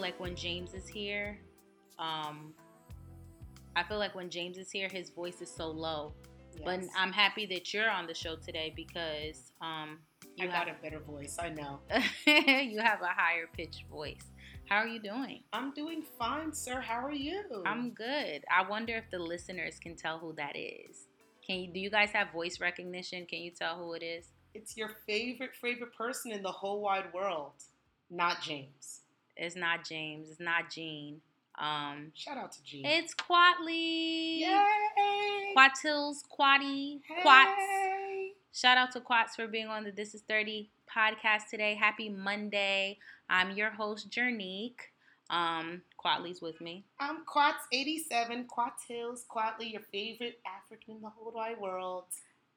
like when James is here, um, I feel like when James is here, his voice is so low. Yes. But I'm happy that you're on the show today because um, I you got have a better voice. I know. you have a higher pitched voice. How are you doing? I'm doing fine, sir. How are you? I'm good. I wonder if the listeners can tell who that is. Can you? Do you guys have voice recognition? Can you tell who it is? It's your favorite favorite person in the whole wide world, not James. It's not James. It's not Gene. Um, Shout out to Gene. it's Quatley. Yay! Quatills, Quatty, Quats. Shout out to Quats for being on the This Is 30 podcast today. Happy Monday. I'm your host, Jernique. Um, Quatley's with me. I'm Quats87, Quats Hills, Quatley, your favorite African in the whole wide world.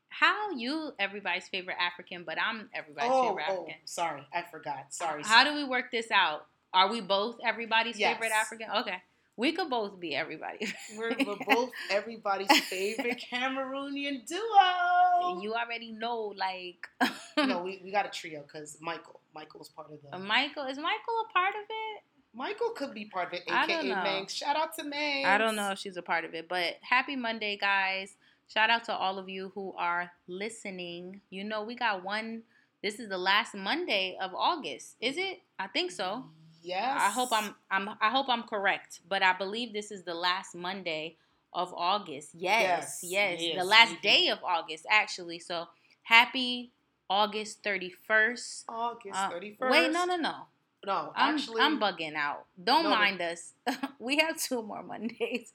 How you everybody's favorite African, but I'm everybody's oh, favorite oh, African. sorry, I forgot. Sorry. How do we work this out? Are we both everybody's Yes. favorite African? Okay. We could both be everybody. we're, we're both everybody's favorite Cameroonian duo? you already know, like no, we, we got a trio because Michael. Michael's part of the. Michael is Michael a part of it? Michael could be part of it, aka. Mangs. Shout out to Mangs. I don't know if she's a part of it, but happy Monday, guys. Shout out to all of you who are listening. You know, we got one. This is the last Monday of August. Is it? I think so. Mm-hmm. Yes. I hope I'm I'm I hope I'm correct, but I believe this is the last Monday of August. Yes, Yes, yes, yes, the last day of August actually. So happy August 31st. August Uh, 31st. Wait, no, no, no. No, I'm actually. I'm bugging out. Don't No, no. mind us. we have two more Mondays.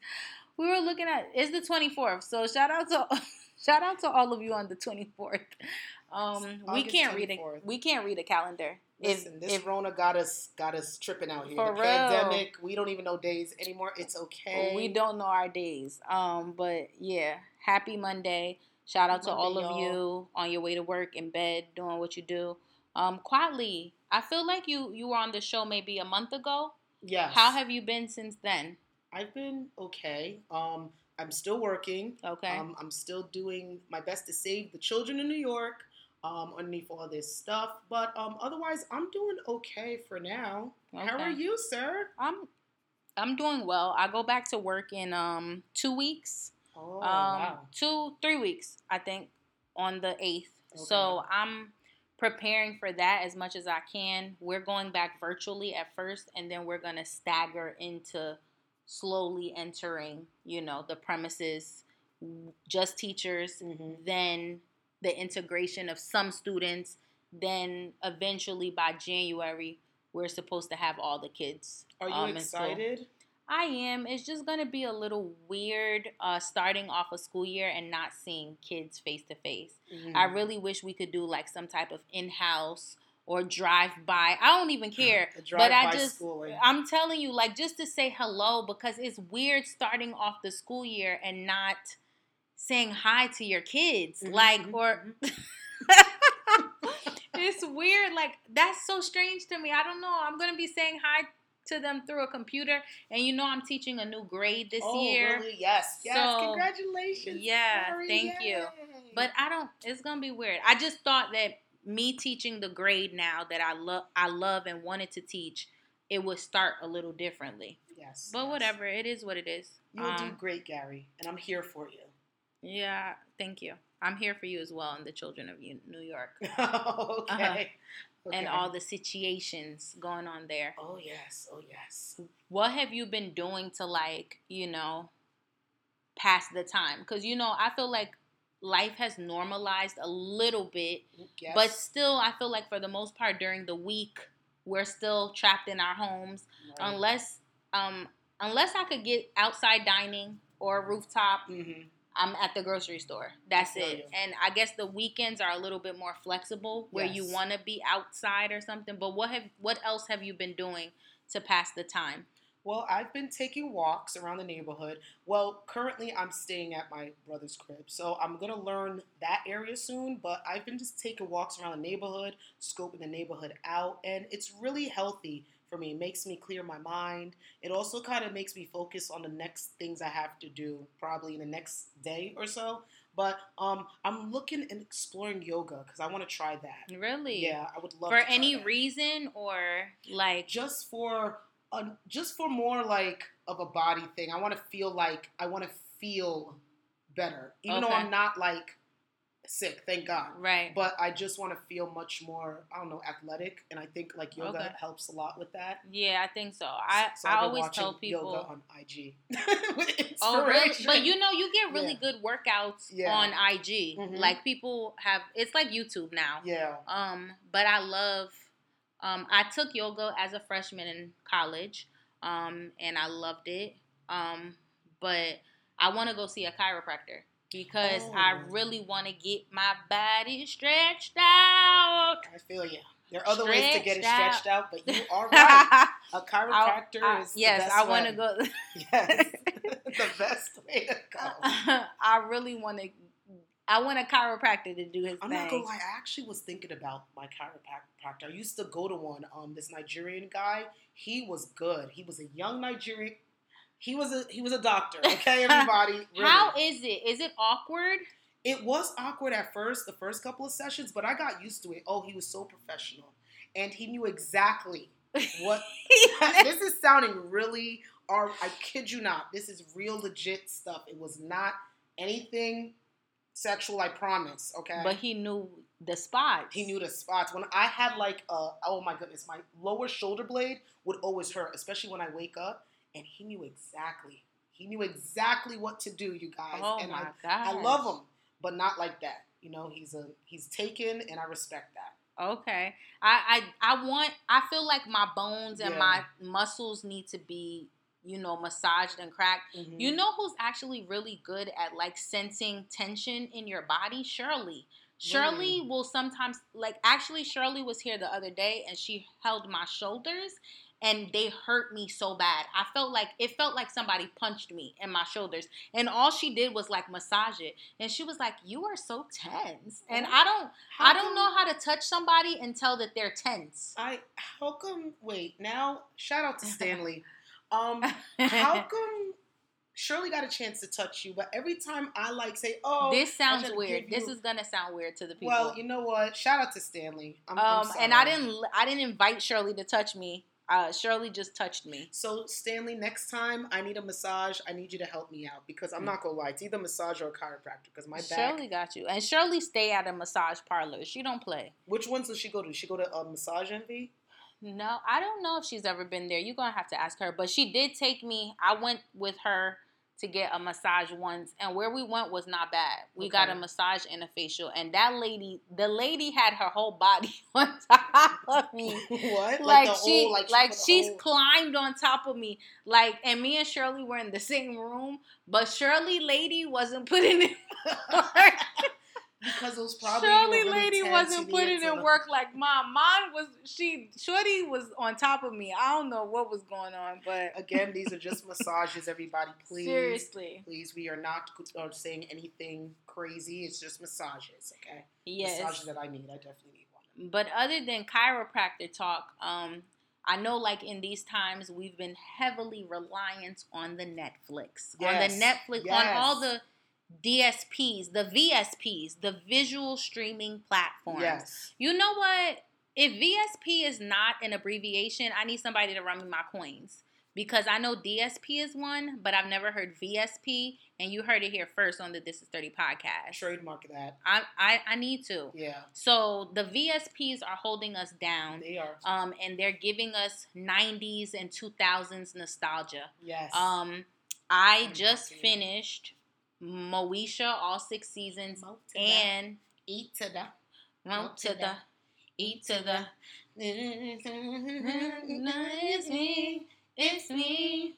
We were looking at it's the 24th. So shout out to shout out to all of you on the 24th. Um, we can't read a we can't read a calendar. Listen, if this if Rona got us got us tripping out here. The real. pandemic, we don't even know days anymore. It's okay. we don't know our days. Um, but yeah, happy Monday. Shout out to all of y'all. you on your way to work in bed doing what you do. Um, Quatley, I feel like you you were on the show maybe a month ago. Yes. How have you been since then? I've been okay. Um, I'm still working. Okay. Um, I'm still doing my best to save the children in New York. Um, underneath all this stuff, but um, otherwise, I'm doing okay for now. How are you, sir? I'm I'm doing well. I go back to work in um two weeks. Oh um wow! two, three weeks, I think, on the eighth. Okay. So I'm preparing for that as much as I can. We're going back virtually at first and then we're gonna stagger into slowly entering, you know, the premises, just teachers, Mhm. then the integration of some students, then eventually by January we're supposed to have all the kids. Are you um, in excited? I am. It's just gonna be a little weird uh, starting off a school year and not seeing kids face to face. I really wish we could do like some type of in-house or drive-by. I don't even care, but I just schooling. I'm telling you, like just to say hello because it's weird starting off the school year and not saying hi to your kids, Mhm, like mhm, or. it's weird. Like that's so strange to me. I don't know. I'm gonna be saying hi to them through a computer, and you know I'm teaching a new grade this oh, year. really? Yes. Yes. So, Congratulations. yeah, thank you. But I don't. It's gonna be weird. I just thought that me teaching the grade now that I love, I love and wanted to teach, it would start a little differently. yes. But yes. whatever, it is what it is. You will do Um, great, Gary, and I'm here for you. Yeah, thank you. I'm here for you as well, and the children of New York, okay. Uh-huh. and all the situations going on there. Oh yes. Oh yes. what have you been doing to like you know pass the time because you know i feel like life has normalized a little bit Yes. but still i feel like for the most part during the week we're still trapped in our homes Right. unless um unless i could get outside dining or rooftop Mhm. I'm at the grocery store that's it and i guess the weekends are a little bit more flexible where you want to be outside or something but what have what else have you been doing to pass the time Well, I've been taking walks around the neighborhood. Well, currently I'm staying at my brother's crib, so I'm gonna learn that area soon. But I've been just taking walks around the neighborhood, scoping the neighborhood out, and it's really healthy for me. It makes me clear my mind. It also kind of makes me focus on the next things I have to do, probably in the next day or so. But um, I'm looking and exploring yoga because I want to try that. really Yeah, I would love for any that. reason or like just for uh, just for more like of a body thing. I want to feel like I want to feel better, even though I'm not like sick. Thank God. Right. But I just want to feel much more, I don't know, athletic, and I think like yoga Okay. helps a lot with that. Yeah, I think so. I So I always tell people. yoga on IG. Oh, really? But you know, you get really Yeah. good workouts Yeah. on IG. Mhm. Like people have, it's like YouTube now. yeah, Um, but I love. Um, I took yoga as a freshman in college, um, and I loved it. Um, but I want to go see a chiropractor because I Oh. really want to get my body stretched out. I feel you. There are other ways to get it Stretched stretched out, but you are right. A chiropractor I- is the yes, I want to go. Yes, the best way to go. I really want to. I want a chiropractor to do his I'm thing. not gonna lie. I actually was thinking about my chiropractor. I used to go to one. Um, this Nigerian guy. He was good. He was a young Nigerian. He was a he was a doctor. Okay, everybody. Really. How is it? Is it awkward? It was awkward at first, the first couple of sessions, but I got used to it. Oh, he was so professional, and he knew exactly what. this is sounding really. Or I kid you not. This is real legit stuff. It was not anything sexual. I promise. Okay. but he knew the spots. He knew the spots. When I had like, uh, oh my goodness, my lower shoulder blade would always hurt, especially when I wake up. And he knew exactly. He knew exactly what to do, you guys. Oh and my I, god! I love him, but not like that. You know, he's a he's taken, and I respect that. Okay, I I I want. I feel like my bones and Yeah. my muscles need to be, you know, massaged and cracked. Mm-hmm. You know who's actually really good at like sensing tension in your body? Shirley. Shirley Really? will sometimes like actually Shirley was here the other day and she held my shoulders and they hurt me so bad. I felt like it felt like somebody punched me in my shoulders. And all she did was like massage it. And she was like, "You are so tense." And I don't I don't know how to touch somebody and tell that they're tense. I how come? Wait, now shout out to Stanley. Um, how come Shirley got a chance to touch you, but every time I like say, "Oh, this sounds weird. give This is gonna sound weird to the people. well, you know what? Shout out to Stanley. I'm, I'm um, and I didn't I didn't invite Shirley to touch me. Uh, Shirley just touched me. So Stanley, next time I need a massage, I need you to help me out because I'm not gonna lie, it's either massage or a chiropractor because my back. Mm. Shirley got you, and Shirley stay at a massage parlor. She don't play. Which ones does she go to? Does she go to uh, Massage Envy? No, I don't know if she's ever been there. You're gonna have to ask her. But she did take me. I went with her to get a massage once, and where we went was not bad. We got a massage and a facial, and that lady, the lady had her whole body on top of me. what? Like, the she, whole- like, the she's whole- climbed on top of me, like, and me and Shirley were in the same room, but Shirley lady wasn't putting in work. Because it was probably Shirley you were really lady wasn't putting in work like mom. Mine was she. Shorty was on top of me. I don't know what was going on, but Again, these are just massages, everybody. Please, seriously, please, we are not uh, saying anything crazy. It's just massages, okay? yes. Massages that I need. I definitely need one. But other than chiropractor talk, um, I know like in these times we've been heavily reliant on the Netflix, on the Netflix, on all the DSPs, the VSPs, the visual streaming platforms. Yes. You know what? If VSP is not an abbreviation, I need somebody to run me my coins. Because I know DSP is one, but I've never heard VSP, and you heard it here first on the This Is 30 podcast. Trademark that. I, I, I need to. Yeah, So the VSPs are holding us down, they are. um, and they're giving us 90s and 2000s nostalgia. Yes. Um, I just finished Moesha, all six seasons, the- and eat to the. Mount to the, eat to the. It's me, it's me.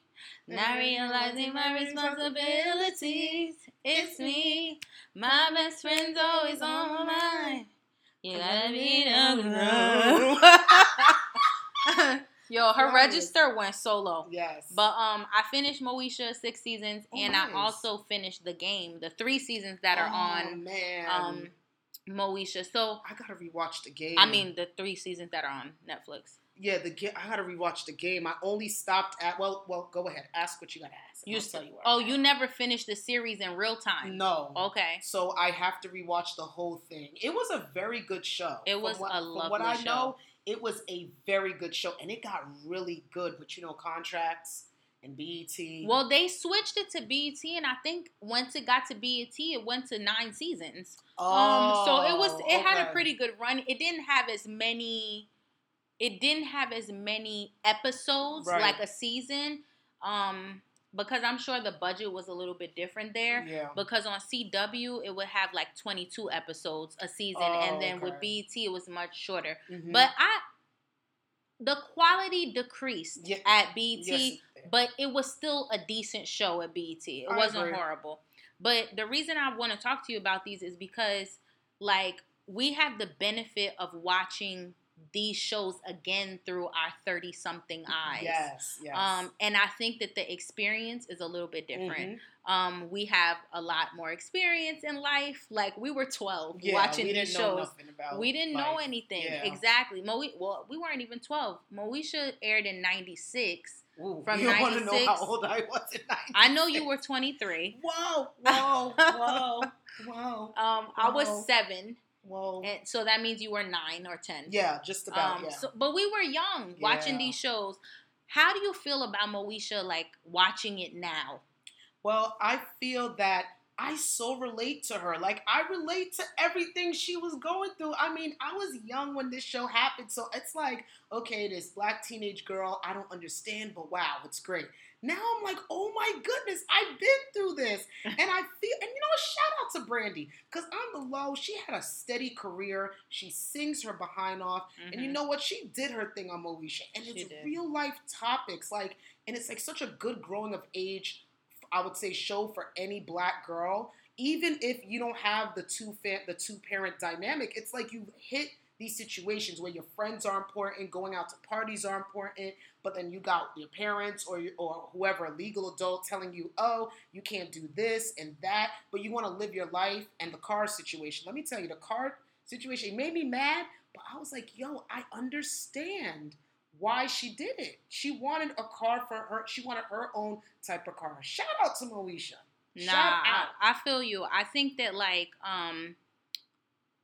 Not realizing my responsibilities. It's me. My best friend's always on my mind. You gotta be the Yo, her Nice. register went solo. Yes. But um, I finished Moesha six seasons, Oh, and nice. I also finished the game, the three seasons that are Oh, on man. um Moesha. So I gotta rewatch the game. I mean, the three seasons that are on Netflix. yeah, the game. I gotta rewatch the game. I only stopped at. Well, well, go ahead. Ask what you gotta ask. You tell you. oh, you never finished the series in real time. No. Okay. So I have to rewatch the whole thing. It was a very good show. It From was what, a From what lovely I show. know, It was a very good show, and it got really good. But you know, contracts and BET. Well, they switched it to BET, and I think once it got to BET, it went to nine seasons. um, so it was it had a Oh, pretty good run. It didn't have as many. It didn't have as many episodes Right. like a season, um, because I'm sure the budget was a little bit different there. Yeah. Because on CW it would have like 22 episodes a season, Oh, and then with okay. BET it was much shorter. Mhm. But I, the quality decreased Yeah. at BET Yes, but it was still a decent show at BET. It I wasn't agree. horrible. But the reason I want to talk to you about these is because, like, we have the benefit of watching these shows again through our 30 something eyes. Yes, yes. Um, and I think that the experience is a little bit different. Mhm. Um, we have a lot more experience in life. Like we were 12 Yeah, watching we these didn't know shows. nothing about. We didn't know anything. Yeah. Exactly. Mo- well, we weren't even 12. Moesha aired in 96. Ooh, From you don't want to know how 96. old I was in 96. I know you were 23. Whoa, whoa, whoa, whoa, Um, I was seven, whoa. and so that means you were nine or ten. Yeah, just about. Um, yeah. so, but we were young watching Yeah. these shows. How do you feel about Moesha, like watching it now? Well, I feel that I so relate to her. Like I relate to everything she was going through. I mean, I was young when this show happened, so it's like, okay, this black teenage girl, I don't understand, but wow, it's great. Now I'm like, oh my goodness, I've been through this. And I feel and you know, shout out to Brandy. Cause on the low, she had a steady career. She sings her behind off. And you Mhm. know what? She did her thing on Moesha. And She it's did. real life topics. Like, and it's like such a good growing of age, I would say, show for any black girl. Even if you don't have the two fa- the two parent dynamic, it's like you hit these situations where your friends are important, going out to parties are important, but then you got your parents or your, or whoever, a legal adult, telling you, oh, you can't do this and that, but you want to live your life. And the car situation, let me tell you, the car situation it made me mad, but I was like, yo, I understand why she did it. She wanted a car for her. She wanted her own type of car. Shout out to Moesha. Nah, Shout I. I feel you. I think that like um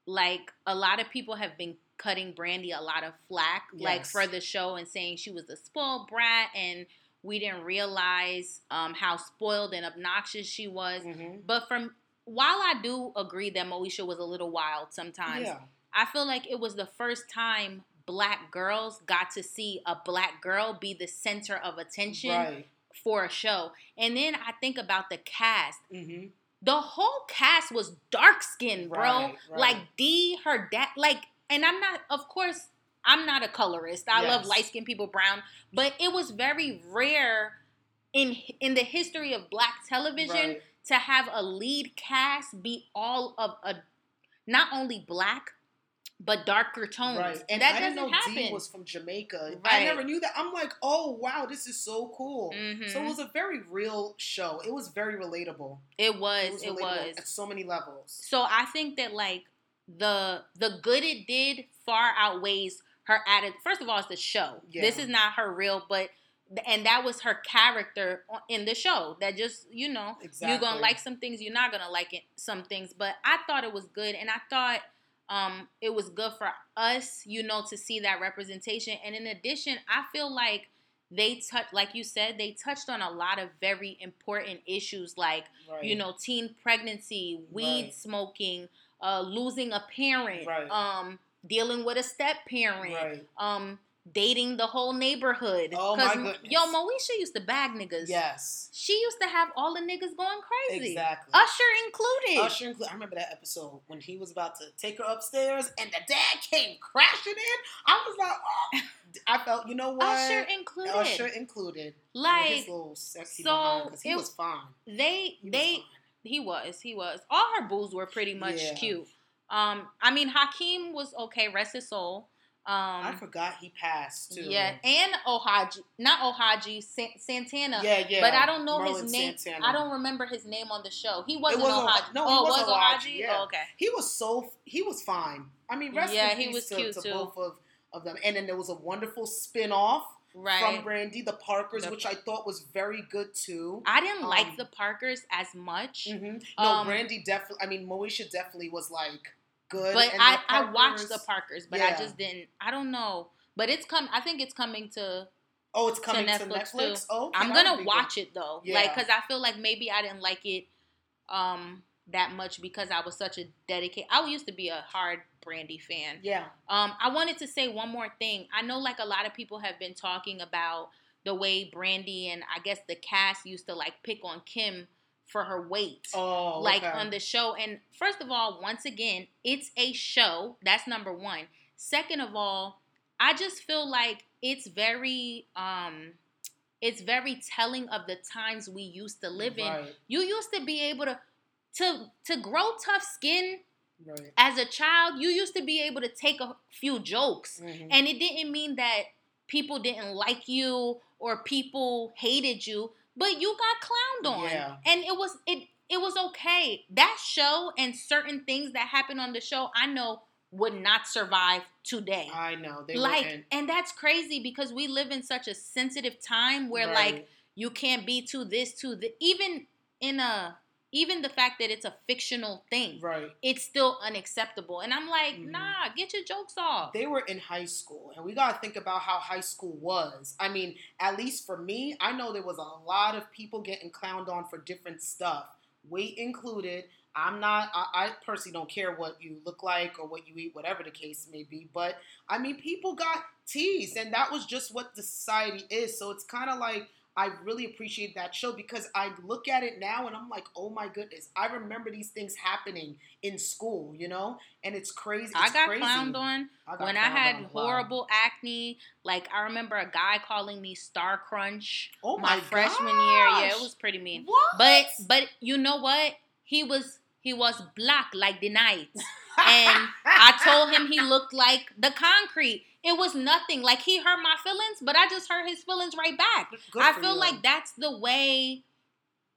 like a lot of people have been cutting Brandy a lot of flack like for the show and saying she was a spoiled brat and we didn't realize um how spoiled and obnoxious she was. Mhm. But from while I do agree that Moesha was a little wild sometimes, Yeah. I feel like it was the first time black girls got to see a black girl be the center of attention Right. for a show. And then I think about the cast. Mm-hmm. The whole cast was dark skinned, bro. Right, right. Like D, her dad, like, and I'm not, of course, I'm not a colorist. I love light skinned people brown, but it was very rare in in the history of black television Right. to have a lead cast be all of a not only black but darker tones. Right. And that I didn't doesn't know happen. Dee was from Jamaica. I never knew that. I'm like, oh wow, this is so cool. Mhm. So it was a very real show. It was very relatable. it was. It relatable was. at so many levels. So I think that like the the good it did far outweighs her added. First of all, it's the show. Yeah. This is not her real, but and that was her character in the show. That just you know you're gonna like some things, you're not gonna like it some things. But I thought it was good, and I thought um it was good for us, you know, to see that representation. And in addition, I feel like they touch like you said they touched on a lot of very important issues like Right. you know, teen pregnancy, weed Right. smoking, uh, losing a parent, Right. um, dealing with a step parent, Right. um, dating the whole neighborhood. Oh, my goodness. Yo, Moesha used to bag niggas. Yes. She used to have all the niggas going crazy. Exactly. Usher included. Usher, inclu- I remember that episode when he was about to take her upstairs and the dad came crashing in. I was like, oh. I felt, you know what? Usher included. Usher included. like his little sexy so behind because he it- was fine. they He was they fine. he was he was all her boos were pretty much Yeah. cute. Um, I mean Hakeem was okay, rest his soul. Um, I forgot he passed too. Yeah, and Ohaji, not Ohaji, San- Santana. yeah, yeah. But I don't know Merlin his name. Santana. I don't remember his name on the show. He wasn't, wasn't Ohaji. Oha- no, he oh, was Ohaji, Ohaji? yeah. Oh, okay. He was so he was fine. I mean, rest Yeah, in he peace was to, cute, to too. both of, of them. And then there was a wonderful spin off Right. from Brandy, the Parkers, The- which I thought was very good too. I didn't Um, like the Parkers as much. Mhm. No, Um, Brandy definitely. I mean, Moesha definitely was like good. But I I watched the Parkers- but I just didn't. I don't know. But it's come. I think it's coming to. Oh, it's coming to Netflix, Netflix. too. Oh, okay, I'm gonna be good. watch it though, like because I feel like maybe I didn't like it um that much because I was such a dedicated. I used to be a hard Brandy fan. Yeah. Um, I wanted to say one more thing. I know like a lot of people have been talking about the way Brandy and I guess the cast used to like pick on Kim for her weight. Oh, like okay. on the show. And first of all, once again, it's a show. That's number one. Second of all, I just feel like it's very um it's very telling of the times we used to live in. Right. You used to be able to to to grow tough skin Right. as a child. You used to be able to take a few jokes Mhm. and it didn't mean that people didn't like you or people hated you, but you got clowned on. Yeah. And it was it it was okay. That show and certain things that happened on the show, I know would not survive today. I know they like and that's crazy because we live in such a sensitive time where right. like you can't be to this to the even in a even the fact that it's a fictional thing right. it's still unacceptable and i'm like Mhm. nah get your jokes off They were in high school, and we got to think about how high school was. I mean, at least for me, I know there was a lot of people getting clowned on for different stuff, weight included. I'm not, I, I personally don't care what you look like or what you eat, whatever the case may be. But I mean, people got teased, and that was just what the society is. So it's kind of like, I really appreciate that show because I look at it now and I'm like, oh my goodness, I remember these things happening in school, you know? And it's crazy. i got crazy. clowned on got when i had on a lot. horrible acne like i remember a guy calling me star crunch Oh my, my, freshman year yeah it was pretty mean What? but but you know what he was he was black like the night and I told him he looked like the concrete. It was nothing. Like he hurt my feelings, but I just hurt his feelings right back. Good I feel you. like that's the way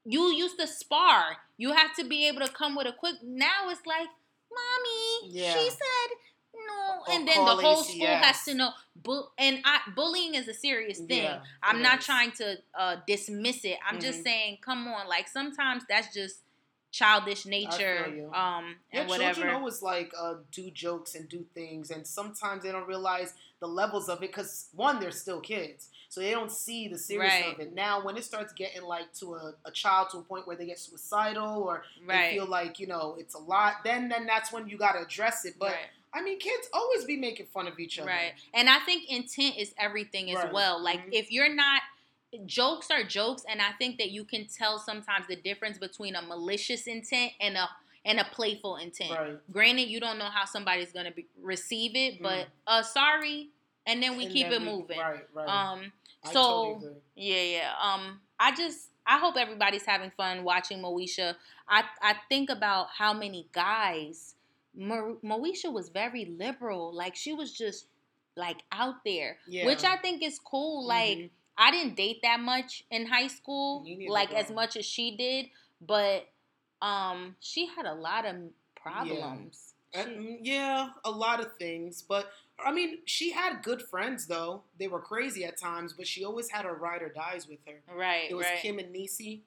you used to spar. You have to be able to come with a quick. Now it's like, mommy, Yeah. she said no, and then the whole school has to know. Bu- and I, bullying is a serious thing. Yeah, I'm not is. trying to uh, dismiss it. I'm just Mhm. saying, come on. Like sometimes that's just childish nature. you. Um, Yeah, and whatever. children always like uh, do jokes and do things, and sometimes they don't realize the levels of it because one, they're still kids, so they don't see the seriousness Right. of it. Now, when it starts getting like to a, a child to a point where they get suicidal or right. they feel like you know it's a lot, then then that's when you got to address it. But right. I mean, kids always be making fun of each other. Right. And I think intent is everything as well. Like Mhm. if you're not jokes are jokes and I think that you can tell sometimes the difference between a malicious intent and a and a playful intent. Right. Granted, you don't know how somebody's going to be, receive it, but Mhm. uh sorry and then we And keep then it we- moving. Right. Right. Um so totally yeah, yeah. Um, I just I hope everybody's having fun watching Moesha. I I think about how many guys. Mo- Moesha was very liberal. Like she was just like out there, Yeah. which I think is cool. Like Mhm. I didn't date that much in high school, like as much as she did, but um, she had a lot of problems. Uh, She- mm, yeah, a lot of things, but I mean, she had good friends though. They were crazy at times, but she always had her ride or dies with her. right, It was right. Kim and Niecy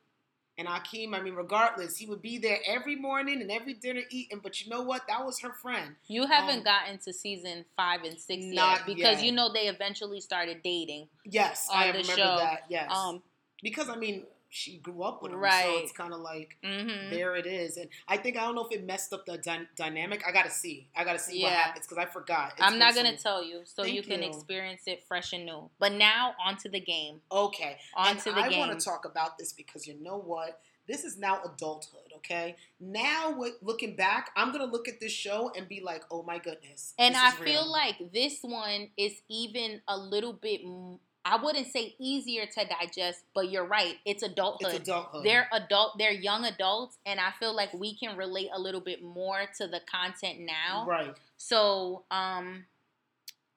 and Hakeem. I mean, regardless, he would be there every morning and every dinner eating. But you know what? That was her friend. You haven't Um, gotten to season five and six yet because yet. you know they eventually started dating. Yes, On I the remember show. that. Yes, Um, because I mean, she grew up with him, so it's kind of like mhm. there it is. And I think I don't know if it messed up the dy- dynamic. I got to see. I got to see what Yeah. happens because I forgot. It's I'm not gonna so- tell you, so you can you. experience it fresh and new. But now onto the game. Okay. Onto and the I game. I want to talk about this because you know what? This is now adulthood, okay? Now, looking back, I'm gonna look at this show and be like, "Oh my goodness!" And I feel real. like this one is even a little bit. m- I wouldn't say easier to digest, but you're right. It's adulthood. it's adulthood. they're adult. They're young adults, and I feel like we can relate a little bit more to the content now. right. So, um,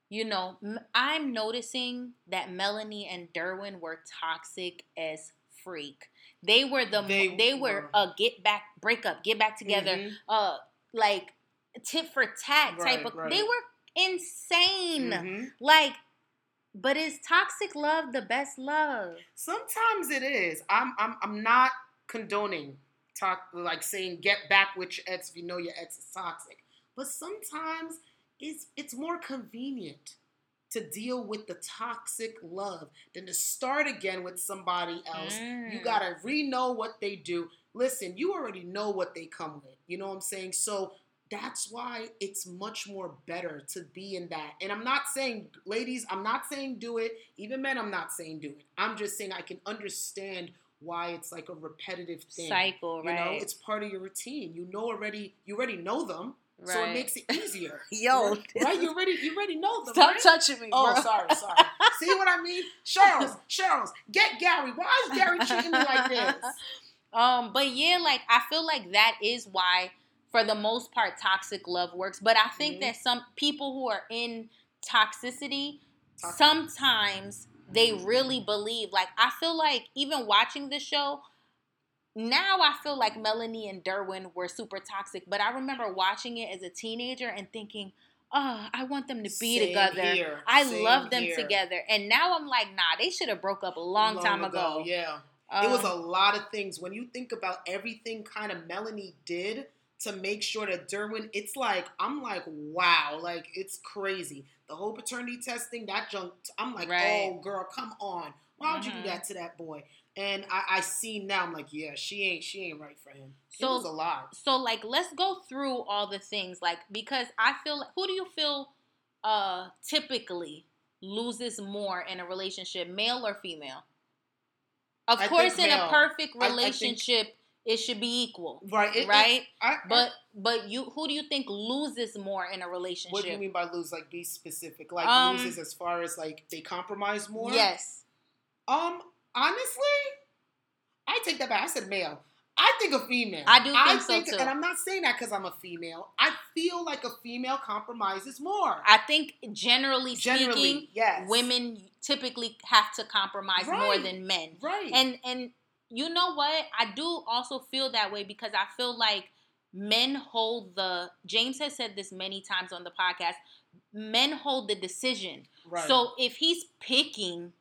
you know, I'm noticing that Melanie and Derwin were toxic as freak. They were the They they, were were. a get back, breakup, get back together, Mhm. uh, like tit for tat type Right, of. right. They were insane. Mhm. Like, but is toxic love the best love? Sometimes it is. I'm. I'm. I'm not condoning talk like saying get back with your ex if you know your ex is toxic. but sometimes it's it's more convenient to deal with the toxic love than to start again with somebody else. Mm. You gotta re-know what they do. Listen, you already know what they come with. You know what I'm saying? So that's why it's much more better to be in that. And I'm not saying, ladies, I'm not saying do it. Even men, I'm not saying do it. I'm just saying I can understand why it's like a repetitive thing. Cycle, You know, right? it's part of your routine. You know already. You already know them, so it makes it easier. Yo, right? right? You already you already know them. Stop right? touching me, Oh, bro. sorry, sorry. See what I mean? Charles, Charles, get Gary. Why is Gary treating me like this? Um, but yeah, like I feel like that is why, for the most part, toxic love works. But I think Mhm. that some people who are in toxicity, Toxic. sometimes they really believe. Like I feel like even watching the show, now I feel like Melanie and Derwin were super toxic. But I remember watching it as a teenager and thinking, oh, I want them to be Same together. here. I Same love them here. together. And now I'm like, nah, they should have broke up a long, time ago. Yeah. it was Um, a lot of things. When you think about everything kind of Melanie did to make sure that Derwin, it's like, I'm like, wow, like it's crazy. The whole paternity testing, that junk, I'm like, Right. oh girl, come on. Why would you Mhm. do that to that boy? And I, I see now, I'm like, yeah, she ain't she ain't right for him. So- it was a lot. so like let's go through all the things like because i feel who do you feel uh typically loses more in a relationship male or female of I course in male. a perfect I- I think- relationship it should be equal Right. it- it- right I, but but you who do you think loses more in a relationship what do you mean by lose? Like, be specific. Like, Um, loses as far as like they compromise more. yes Um, honestly, I take that back. I said male. I think a female. I do think so, too. and I'm not saying that because I'm a female. I feel like a female compromises more. i think generally, Generally, speaking yes. women typically have to compromise more than men right? and and you know what i do also feel that way because i feel like men hold the james has said this many times on the podcast men hold the decision right. so if he's picking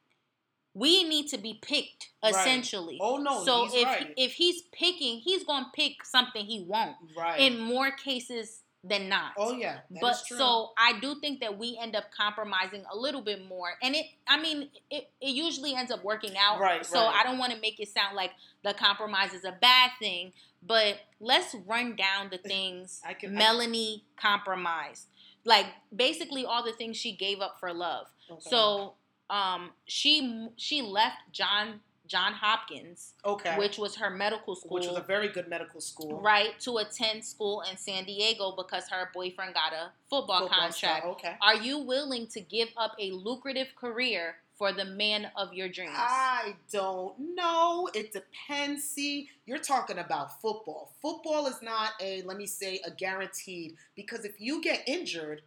we need to be picked Right. essentially oh no, so if right. if he's picking he's gonna pick something he won't right. in more cases than not oh yeah, but so I do think that we end up compromising a little bit more, and it. I mean, it, it usually ends up working out. Right, So right. I don't want to make it sound like the compromise is a bad thing, but let's run down the things I can- I- Melanie compromised. Like basically all the things she gave up for love. Okay. So um, she she left John John Hopkins, okay, which was her medical school, which was a very good medical school. right, to attend school in San Diego because her boyfriend got a football, Football contract. star, Okay. Are you willing to give up a lucrative career for the man of your dreams? I don't know. It depends. See, you're talking about football. Football is not a, let me say, a guaranteed, because if you get injured,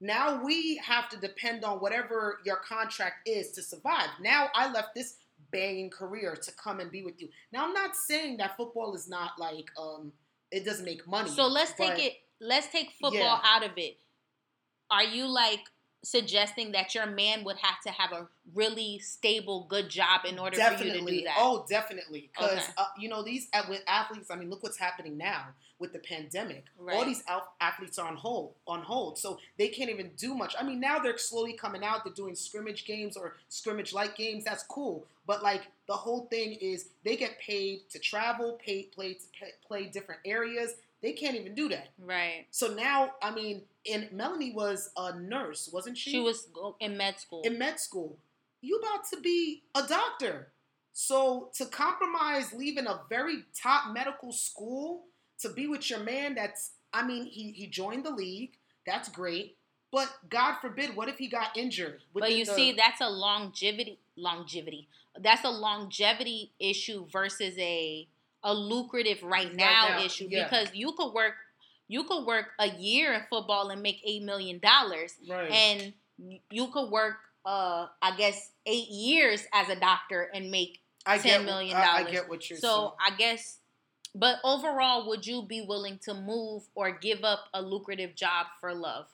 now we have to depend on whatever your contract is to survive. Now I left this banging career to come and be with you. Now I'm not saying that football is not like, um, it doesn't make money. so let's take it. Let's take football Yeah. out of it. Are you like suggesting that your man would have to have a really stable, good job in order for you to do that? Oh, definitely. Because Okay. uh, you know these with athletes. I mean, look what's happening now with the pandemic. All these athletes are on hold, on hold, so they can't even do much. I mean, now they're slowly coming out. They're doing scrimmage games or scrimmage-like games. That's cool. But like the whole thing is, they get paid to travel, to play, play different areas. They can't even do that. right. So now, I mean, and Melanie was a nurse, wasn't she? She was in med school. in med school. You about to be a doctor. So to compromise leaving a very top medical school to be with your man that's I mean, he he joined the league. That's great. But God forbid, what if he got injured? but you the- see, that's a longevity longevity. That's a longevity issue versus a a lucrative right Right now, now, issue yeah. because you could work you could work a year in football and make eight million dollars, right. and you could work uh I guess eight years as a doctor and make I $10 get, million I, I get what you're so I guess. But overall, would you be willing to move or give up a lucrative job for love?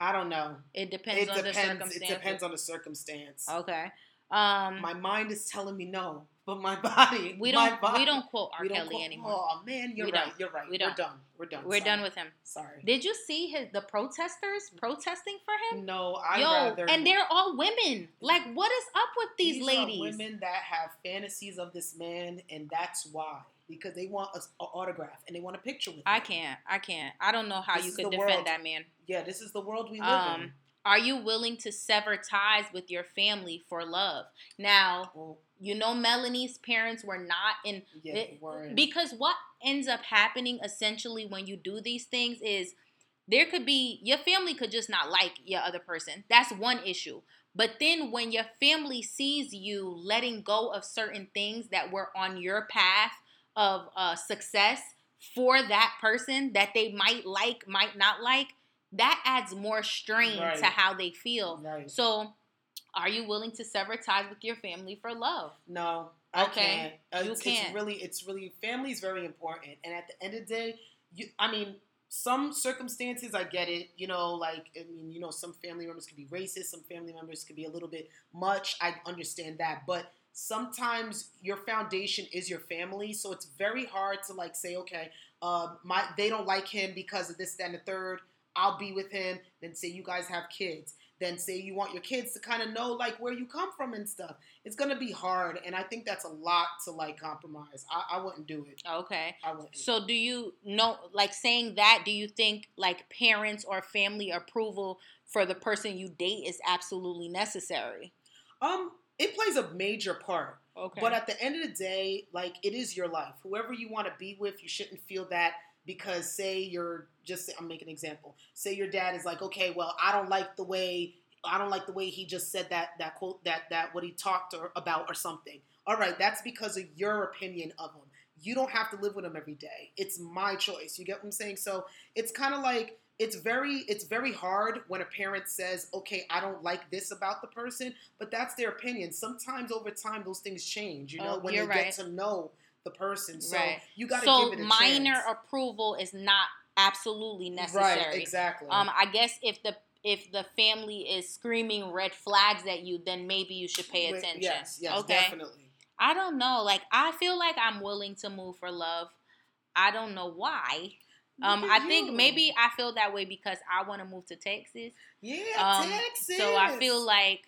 I don't know. It depends It on the depends. circumstance. It depends on the circumstance. Okay. Um, My mind is telling me no, but my body. we don't body, we don't quote R. don't Kelly quote- anymore. Oh man, you're We right. don't. You're right. We We're done. We're done. We're Sorry. done with him. Sorry. Did you see his the protesters protesting for him? no, I Yo, rather. and they're all women. Like, what is up with these, are ladies? women that have fantasies of this man, and that's why because they want an autograph and they want a picture with. I can't. I can't. I don't know how This you could defend world. that man. Yeah, this is the world we live in. Are you willing to sever ties with your family for love? Now, Well, you know Melanie's parents were not in yeah, it- because what ends up happening essentially when you do these things is there could be your family could just not like your other person. That's one issue. But then when your family sees you letting go of certain things that were on your path of uh, success for that person that they might like, might not like, that adds more strain Right. to how they feel. right. So, are you willing to sever ties with your family for love? No, I Okay, can't. Uh, you it's, can't. It's really, it's really, family is very important. And at the end of the day, you, I mean, some circumstances, I get it. You know, like, I mean, you know, some family members could be racist. Some family members could be a little bit much. I understand that. But sometimes your foundation is your family. So it's very hard to, like, say, okay, um, my they don't like him because of this, that, and the third. I'll be with him. Then say you guys have kids. Then say you want your kids to kind of know like where you come from and stuff. It's gonna be hard, and I think that's a lot to like compromise. I, I wouldn't do it. Okay. I wouldn't. So do you know like saying that do you think like parents or family approval for the person you date is absolutely necessary? um, it plays a major part. Okay. But at the end of the day, like it is your life. Whoever you want to be with, you shouldn't feel that because say you're just I'm making an example. Say your dad is like, okay, well, I don't like the way I don't like the way he just said that that quote that that what he talked or, about or something. All right, that's because of your opinion of him. You don't have to live with him every day. It's my choice. You get what I'm saying? So it's kind of like it's very it's very hard when a parent says, "Okay, I don't like this about the person," but that's their opinion. Sometimes over time those things change, you oh, know, Oh, when they you're get to know the person. So Right. you got to so give it a minor chance. approval is not absolutely necessary. Right, exactly. Um, I guess if the if the family is screaming red flags at you, then maybe you should pay attention. Yes, yes, okay. definitely. I don't know. Like I feel like I'm willing to move for love. I don't know why. Um, I think you. maybe I feel that way because I want to move to Texas. Yeah, Um, Texas. So I feel like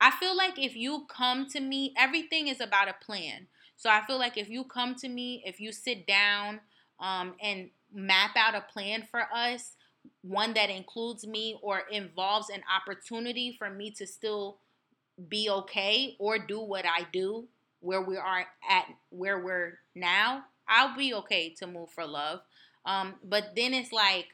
I feel like if you come to me, everything is about a plan. So I feel like if you come to me, if you sit down um, and map out a plan for us, one that includes me or involves an opportunity for me to still be okay or do what I do where we are at where we're now, I'll be okay to move for love. Um, but then it's like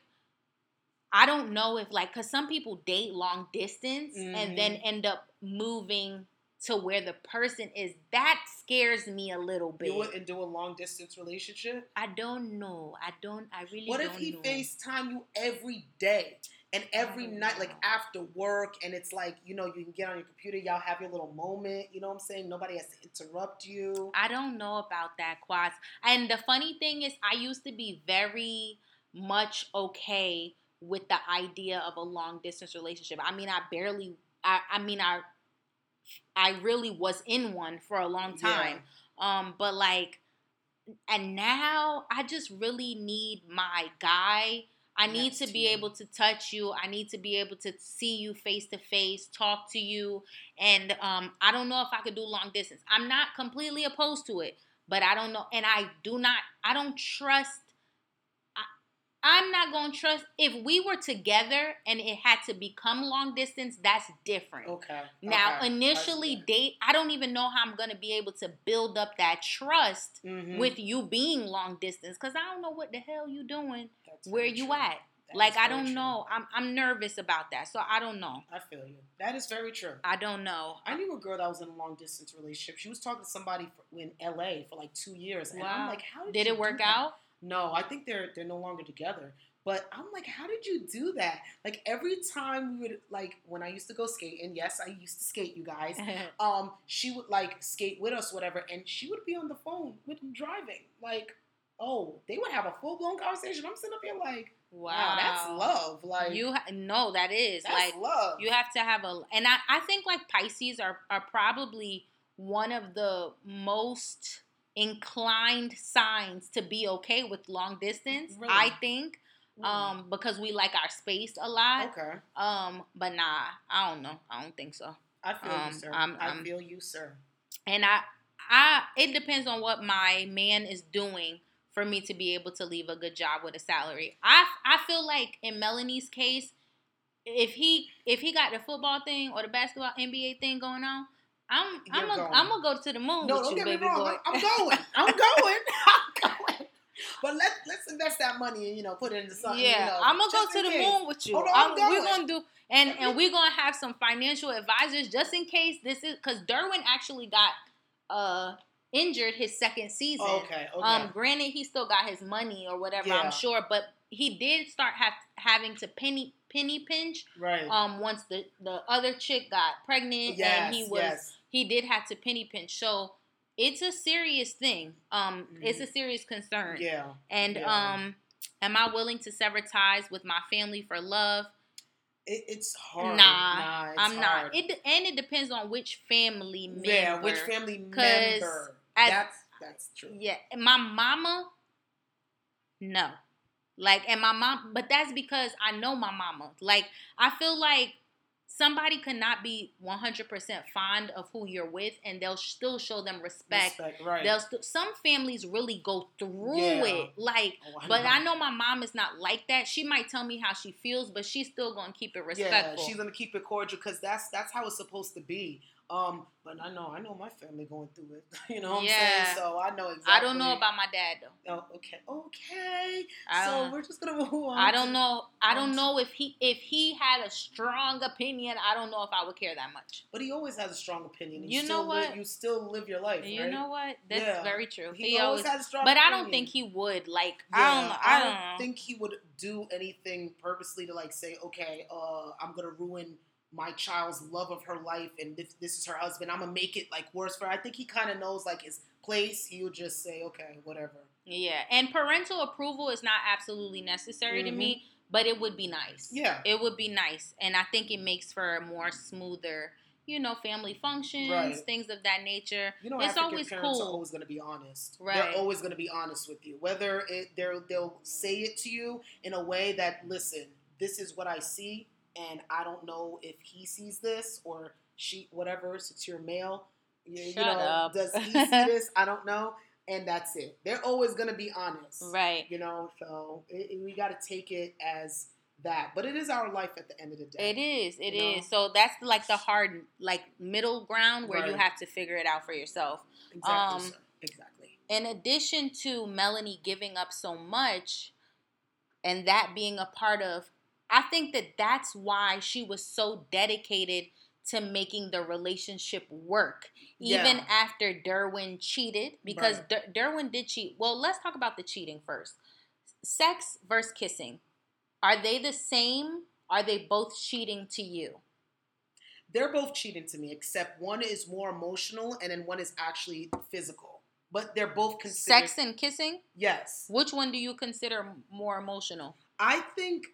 I don't know if like because some people date long distance and then Mhm. end up moving to where the person is. That scares me a little bit. you wouldn't do a long distance relationship. I don't know. I don't. I really. What if he know. FaceTime you every day and every night, like after work, and it's like, you know, you can get on your computer, y'all have your little moment, you know what I'm saying? Nobody has to interrupt you. I don't know about that, Quas. And the funny thing is, I used to be very much okay with the idea of a long distance relationship. I mean, I barely. I. I mean, I. I really was in one for a long time. Um, but like, and now I just really need my guy. I need to to be able to touch you. I need to be able to see you face to face, talk to you. And um, I don't know if I could do long distance. I'm not completely opposed to it, but I don't know. And I do not, I don't trust. I, I'm not going to trust. If we were together and it had to become long distance, that's different. Okay. Now, okay. initially, date, I don't even know how I'm going to be able to build up that trust Mhm. with you being long distance because I don't know what the hell you doing, That's where you true. at. That like, I don't true. know. I'm, I'm nervous about that. So, I don't know. I feel you. That is very true. I don't know. I knew a girl that was in a long distance relationship. She was talking to somebody in LA for like two years, and I'm Wow. like, "How did, Did it work do that? No, I think they're they're no longer together. But I'm like, how did you do that? Like every time we would like when I used to go skate, and yes, I used to skate, you guys. Um, she would like skate with us, whatever, and she would be on the phone with driving. Like, oh, they would have a full blown conversation. I'm sitting up here like, Wow, wow, that's love. Like You ha- no, that is that's like love. you have to have a, and I I think like Pisces are are probably one of the most inclined signs to be okay with long distance. Really? I think um because we like our space a lot. okay. Um, but nah, I don't know. I don't think so. I feel um, you, sir. I'm- i I'm- feel you, sir. And I, I, it depends on what my man is doing for me to be able to leave a good job with a salary. I, I feel like in Melanie's case, if he, if he got the football thing or the basketball NBA thing going on, I'm, I'm, going. I'm gonna go to the moon No, with don't you, get me wrong. I'm, I'm going. I'm going. I'm going. But let's let's invest that money and you know put it into something. yeah, you know, I'm gonna go to the case. moon with you. Hold on, I'm I'm- we're going. gonna do, and and we're gonna have some financial advisors just in case this is because Derwin actually got uh injured his second season. Okay, okay. Um, granted, he still got his money or whatever, Yeah. I'm sure, but he did start have, having to penny penny pinch. right. Um, once the the other chick got pregnant yes, and he was yes. he did have to penny pinch. So it's a serious thing. Um, it's a serious concern. Yeah. And yeah. um, am I willing to sever ties with my family for love? It, it's hard. Nah, Nah, it's I'm hard. not. It and it depends on which family member. Yeah, which family member? as- that's that's true. Yeah, and my mama, no. Like, and my mom, but that's because I know my mama. Like, I feel like somebody could not be 100% fond of who you're with and they'll still show them respect. Respect, right? They'll st- some families really go through Yeah. it. Like, Oh, but I know my mom is not like that. She might tell me how she feels, but she's still gonna keep it respectful. Yeah, she's gonna keep it cordial because that's that's how it's supposed to be. Um, but I know I know my family going through it. You know what I'm saying? So I know exactly. I don't know about my dad though. Oh, okay, okay. I so we're just gonna move on. I don't know. I don't know if he if he had a strong opinion. I don't know if I would care that much. But he always has a strong opinion. You still know li- what? you still live your life. You right? know what? That's Yeah. very true. He, He, always always, has a strong. but I don't think he would. Like Yeah, I don't. know. I don't know. think he would do anything purposely to like say, okay, uh, I'm gonna ruin my child's love of her life, and this, this is her husband. I'm gonna make it like worse for her. I think he kind of knows like his place. He would just say, okay, whatever. yeah, and parental approval is not absolutely necessary to me, but it would be nice. Mm-hmm. Yeah. It would be nice, and I think it makes for a more smoother, you know, family functions, Right. things of that nature. You know, It's African always parents are always going to be honest. Right. They're always going to be honest with you. Whether it, they're, they'll say it to you in a way that, listen, this is what I see, and I don't know if he sees this or she, whatever, since you're male. You, you know, up. does he see this? I don't know. And that's it. They're always going to be honest. Right. You know, so it, it- we got to take it as that. But it is our life at the end of the day. It is. It is. Know? So that's like the hard, like middle ground where you have to figure it out for yourself. Exactly. um. Exactly. In addition to Melanie giving up so much, and that being a part of, I think that that's why she was so dedicated to making the relationship work, even Yeah. after Derwin cheated, because Right. Der- Derwin did cheat. Well, let's talk about the cheating first. Sex versus kissing. Are they the same? Are they both cheating to you? They're both cheating to me, except one is more emotional and then one is actually physical. But they're both considered. Sex and kissing? Yes. Which one do you consider more emotional? I think,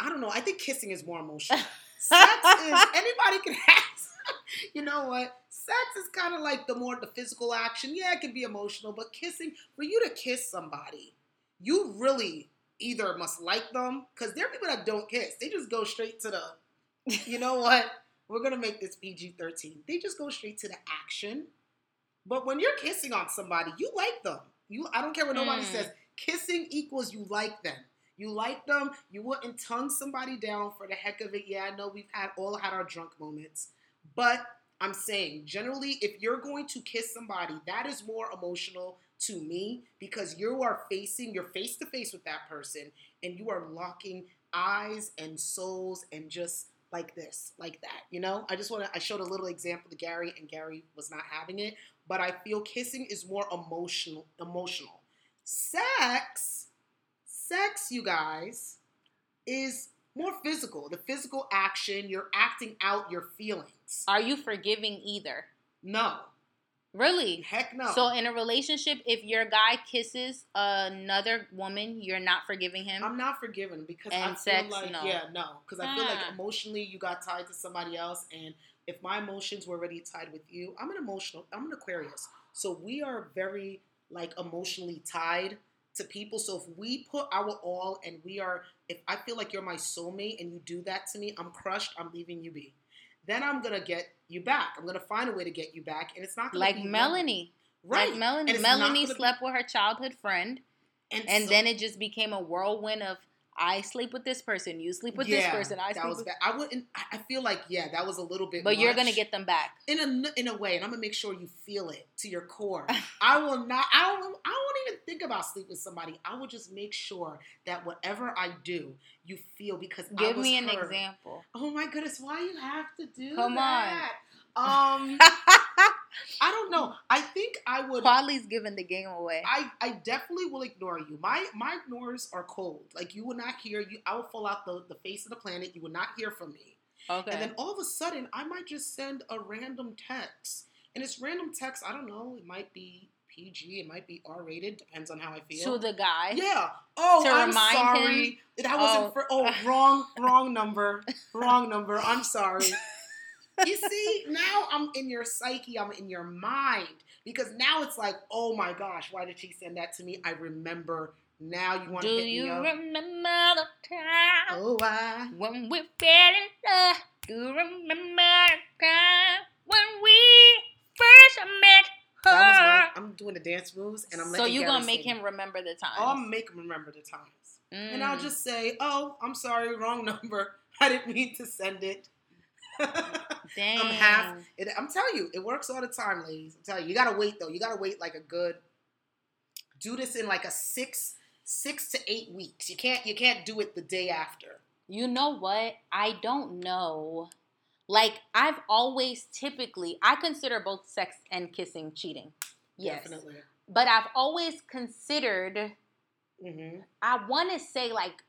I don't know, I think kissing is more emotional. Sex is, anybody can have. You know what? Sex is kind of like the more the physical action. Yeah, it can be emotional, but kissing, for you to kiss somebody, you really either must like them, because there are people that don't kiss. They just go straight to the, you know what? We're going to make this PG 13. They just go straight to the action. But when you're kissing on somebody, you like them. You, I don't care what nobody Mm. says. Kissing equals you like them. You like them. You wouldn't tongue somebody down for the heck of it. Yeah, I know we've had all had our drunk moments, but I'm saying generally, if you're going to kiss somebody, that is more emotional to me because you are facing, you're face to face with that person, and you are locking eyes and souls and just like this, like that. You know, I just want to. I showed a little example to Gary, and Gary was not having it, but I feel kissing is more emotional. Emotional. Sex, sex, you guys, is more physical. The physical action, you're acting out your feelings. Are you forgiving either? No. Really? Heck no. So in a relationship, if your guy kisses another woman, you're not forgiving him. I'm not forgiving because I And feel like no. yeah, no, because I feel like Ah. emotionally you got tied to somebody else, and if my emotions were already tied with you, I'm an emotional, I'm an Aquarius, so we are very like emotionally tied to people. So if we put our all and we are, if I feel like you're my soulmate and you do that to me, I'm crushed. I'm leaving you be. Then I'm gonna get you back. I'm gonna find a way to get you back, and it's not gonna like Melanie. right? Like Melanie. And Melanie gonna be- slept with her childhood friend, and so- then it just became a whirlwind of I sleep with this person, you sleep with this person, I that sleep was with. bad. I wouldn't. I feel like yeah, that was a little bit. But you're gonna get them back. in a in a way, and I'm gonna make sure you feel it to your core. I will not. I don't. I won't even think about sleep with somebody. I will just make sure that whatever I do, you feel because Give me an her. example. Oh my goodness, why you have to do Come on. Um, I don't know. I think I would. Quali's giving the game away. I, I definitely will ignore you. My my ignores are cold. Like you will not hear you. I will fall out the, the face of the planet. You will not hear from me. Okay. And then all of a sudden, I might just send a random text. And it's random text. I don't know. It might be PG. It might be R rated. Depends on how I feel. to the guy. yeah. Oh, To I'm sorry. That wasn't Oh. for. Oh, wrong, wrong number. Wrong number. I'm sorry. you see, now I'm in your psyche. I'm in your mind because now it's like, oh my gosh, why did she send that to me? I remember. Now you want to hit you me up. remember the time Oh, I. when we fell in love? Do you remember the time when we first met That was her? my, I'm doing the dance moves, and I'm like, so you gonna make him remember the time? I'll make him remember the times. And I'll Mm. just say, oh, I'm sorry, wrong number. I didn't mean to send it. Dang. I'm half. It, I'm telling you, it works all the time, ladies. I'm telling you, you gotta wait though. You gotta wait like a good. Do this in like a six, six to eight weeks. You can't, you can't do it the day after. You know what? I don't know. Like I've always typically I consider both sex and kissing cheating. Yes. Definitely. But I've always considered hmm I want to say like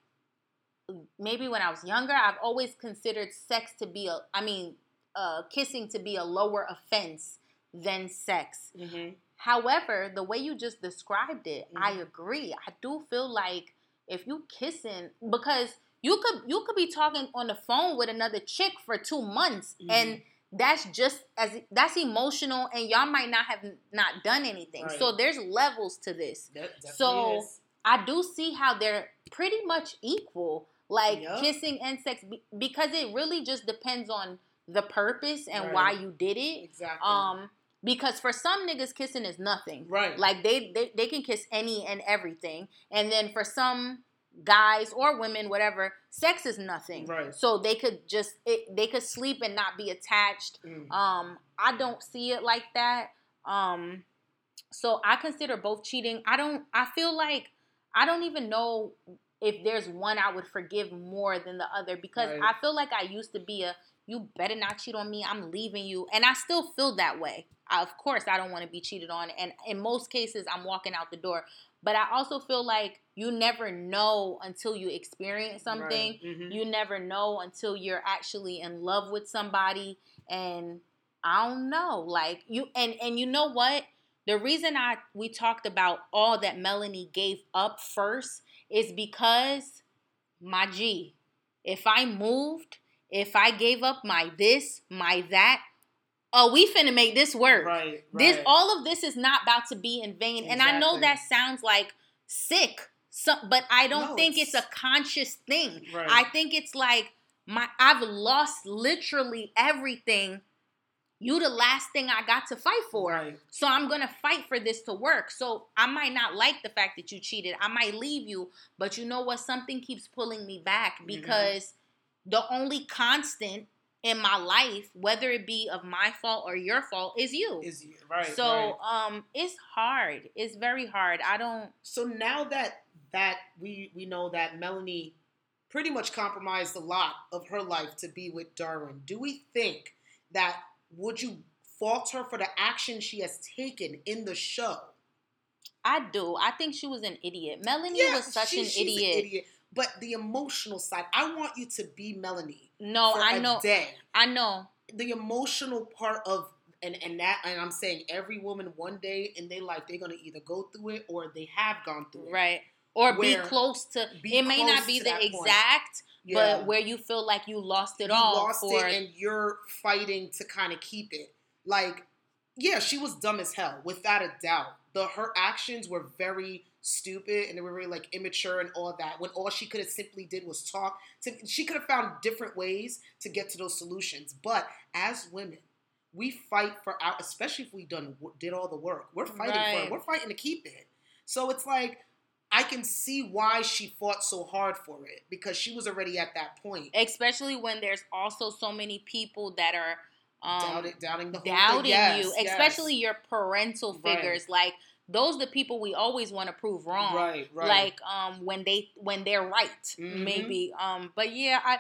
maybe when I was younger, I've always considered sex to be a I mean, uh kissing to be a lower offense than sex. hmm However, the way you just described it, I Mhm. agree. I do feel like if you kissing because you could you could be talking on the phone with another chick for 2 months Mm-hmm. and that's just as that's emotional and y'all might not have not done anything. Right. So there's levels to this. So, is. I do see how they're pretty much equal, like Yup. kissing and sex, because it really just depends on the purpose and Right. why you did it. exactly. Um, because for some niggas, kissing is nothing. right. Like they, they they can kiss any and everything, and then for some guys or women, whatever, sex is nothing. Right. So they could just it, they could sleep and not be attached. Mm. Um, I don't see it like that. Um, so I consider both cheating. I don't. I feel like I don't even know if there's one I would forgive more than the other because Right. I feel like I used to be a you better not cheat on me. I'm leaving you, and I still feel that way. I, of course, I don't want to be cheated on, and in most cases, I'm walking out the door. But I also feel like you never know until you experience something Right. Mhm. you never know until you're actually in love with somebody and i don't know like you and and you know what the reason i we talked about all that melanie gave up first is because my g if i moved if i gave up my this my that oh we finna make this work Right. right. this all of this is not about to be in vain and i know that sounds like sick so, but i don't No, think it's, it's- a conscious thing Right. i think it's like my i've lost literally everything you the last thing i got to fight for Right. so i'm gonna fight for this to work so i might not like the fact that you cheated i might leave you but you know what something keeps pulling me back Mhm. because the only constant in my life whether it be of my fault or your fault is you Is right. so right. um it's hard. It's very hard. I don't So now that that we we know that Melanie pretty much compromised a lot of her life to be with Derwin, do we think that would you fault her for the action she has taken in the show? I do. I think she was an idiot. Melanie was such she- an she's idiot. But the emotional side, I want you to be Melanie. No, I know. Day. I know. The emotional part of and and that and I'm saying every woman one day in their life they're gonna either go through it or they have gone through it. Right. Or be close to be it may not be the point. exact, Yeah. but where you feel like you lost it you all lost for it and you're fighting to kind of keep it. Like, yeah, she was dumb as hell, without a doubt. The her actions were very stupid and they were very like immature and all that. When all she could have simply did was talk. To, she could have found different ways to get to those solutions. But as women, we fight for our, especially if we done did all the work. We're fighting for it. We're fighting to keep it. So it's like. I can see why she fought so hard for it because she was already at that point. especially when there's also so many people that are um, doubting, doubting the doubting Yes, you, yes. especially your parental Right. figures. Like those are the people we always want to prove wrong. right, right. Like um when they when they're right, Mhm. maybe. Um, but yeah, I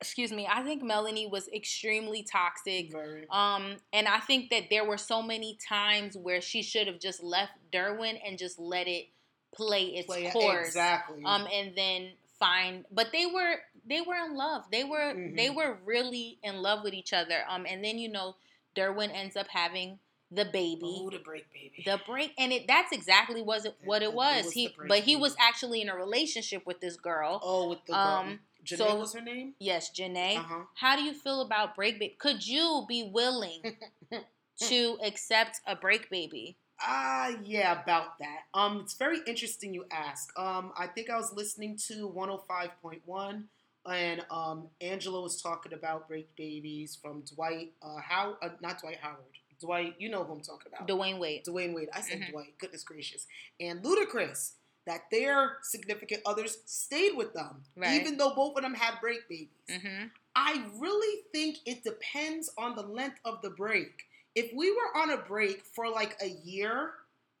excuse me. I think Melanie was extremely toxic. very. Um, and I think that there were so many times where she should have just left Derwin and just let it play its Play it- course. exactly. Um, and then find, but they were they were in love. They were they Mhm. were really in love with each other. Um, and then you know, Derwin ends up having the baby. oh, the break, baby. The break, and it that's exactly was it what it was. was he, but he baby. was actually in a relationship with this girl. oh, with the girl. um, Janae so- was her name. Yes, Janae. Uh huh. How do you feel about break baby? Could you be willing to accept a break baby? Ah, yeah, about that. Um, it's very interesting you ask. Um, I think I was listening to 105.1 and um, Angela was talking about break babies from Dwight, uh, how, uh, not Dwight Howard. Dwight, you know who I'm talking about. Dwyane Wade. Dwyane Wade. I said Mhm. Dwight. Goodness gracious. And Ludacris, that their significant others stayed with them, Right. even though both of them had break babies. Mm-hmm. I really think it depends on the length of the break. If we were on a break for like a year,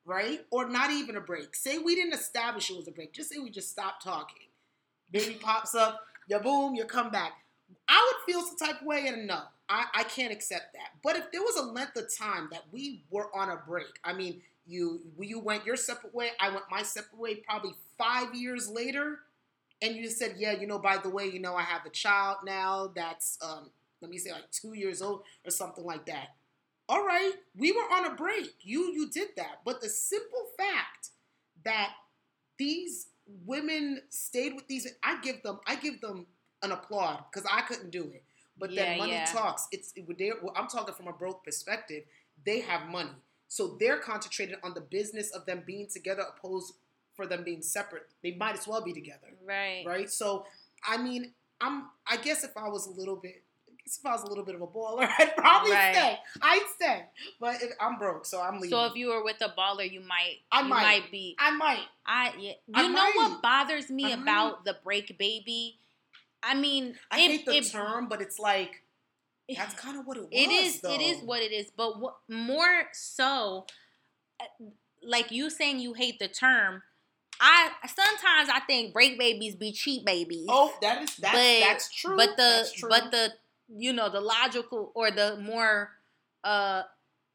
right, or not even a break, say we didn't establish it was a break, just say we just stopped talking. Baby pops up, you boom, you come back. I would feel some type of way and no, I, I can't accept that. But if there was a length of time that we were on a break, I mean, you you went your separate way, I went my separate way, probably five years later, and you said, yeah, you know, by the way, you know, I have a child now that's, um, let me say, like two years old or something like that. All right, we were on a break. You you did that, but the simple fact that these women stayed with these, I give them, I give them an applaud because I couldn't do it. But Yeah, then money yeah. talks. It's it, they're- I'm talking from a broke perspective. They have money, so they're concentrated on the business of them being together, opposed for them being separate. They might as well be together Right. right? So, I mean, I'm. I guess if I was a little bit, if I was a little bit of a baller, I'd probably Right. stay. I'd stay, but if, I'm broke, so I'm leaving. So if you were with a baller, you might I you might. might be I might. I yeah. You I know might. what bothers me I about the break baby? I mean, I it, hate the it, term, but it's like that's kind of what it was. It is. Though. It is what it is. But what, more so, uh, like you saying you hate the term. I sometimes I think break babies be cheap babies. Oh, that is that's But- that's true. But the true. but the you know the logical or the more uh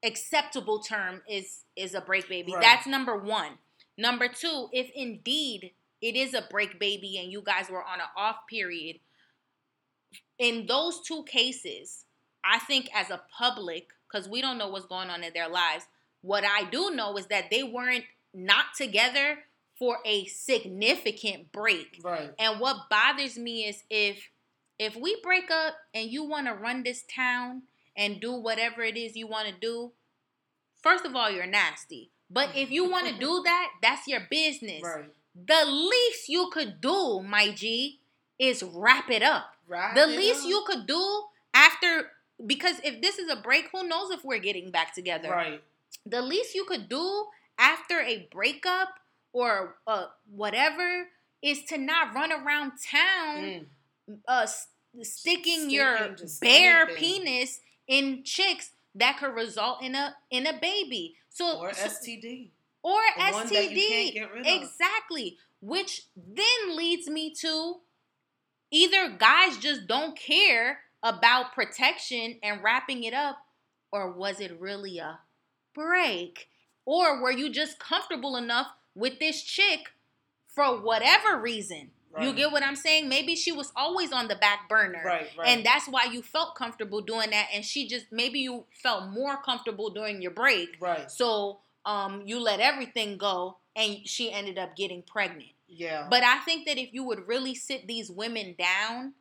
acceptable term is is a break baby. Right. That's number one. Number two, if indeed it is a break baby and you guys were on an off period, in those two cases, I think as a public, because we don't know what's going on in their lives, what I do know is that they weren't not together for a significant break. right. And what bothers me is if if we break up and you want to run this town and do whatever it is you want to do, first of all, you're nasty. But if you want to do that, that's your business. Right. The least you could do, my G, is wrap it up. Right. The least you could do after because if this is a break, who knows if we're getting back together? Right. the least you could do after a breakup or uh, whatever is to not run around town Mm. uh, sticking Sticking your bare anything. penis in chicks that could result in a in a baby. So Or so- STD. Or The one that you STD. can't get rid of. Exactly. Which then leads me to either guys just don't care about protection and wrapping it up, or was it really a break? Or were you just comfortable enough with this chick for whatever reason? Right. You get what I'm saying? Maybe she was always on the back burner. right, right. And that's why you felt comfortable doing that. And she just maybe you felt more comfortable during your break. right. So um you let everything go and she ended up getting pregnant. Yeah. But I think that if you would really sit these women down,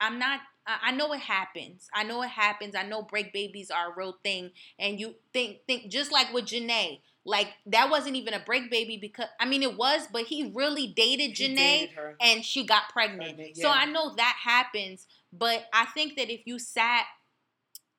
I'm not. I know it happens. I know it happens. I know break babies are a real thing, and you think think just like with Janae, like that wasn't even a break baby because I mean it was, but he really dated He Janae, dated and she got pregnant. Pregnant, So. I know that happens, but I think that if you sat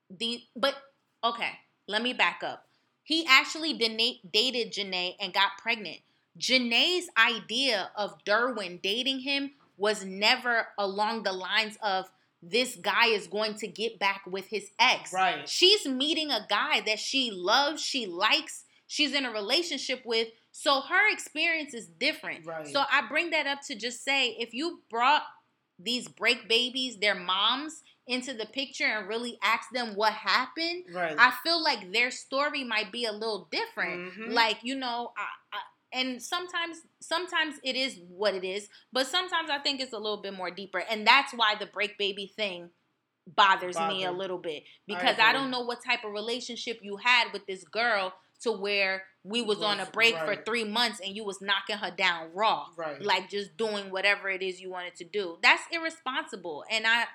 the but okay, let me back up. He actually dated Janae and got pregnant. Janae's idea of Derwin dating him was never along the lines of this guy is going to get back with his ex. Right. She's meeting a guy that she loves, she likes, she's in a relationship with. So her experience is different. Right. So I bring that up to just say if you brought these break babies, their moms, into the picture and really ask them what happened, Right. I feel like their story might be a little different. Mhm. Like you know, I, I, and sometimes sometimes it is what it is, but sometimes I think it's a little bit more deeper, and that's why the break baby thing bothers me a little bit because I, agree. don't know what type of relationship you had with this girl to where we was on a break for three months and you was knocking her down raw right. like just doing whatever it is you wanted to do. That's irresponsible. And I,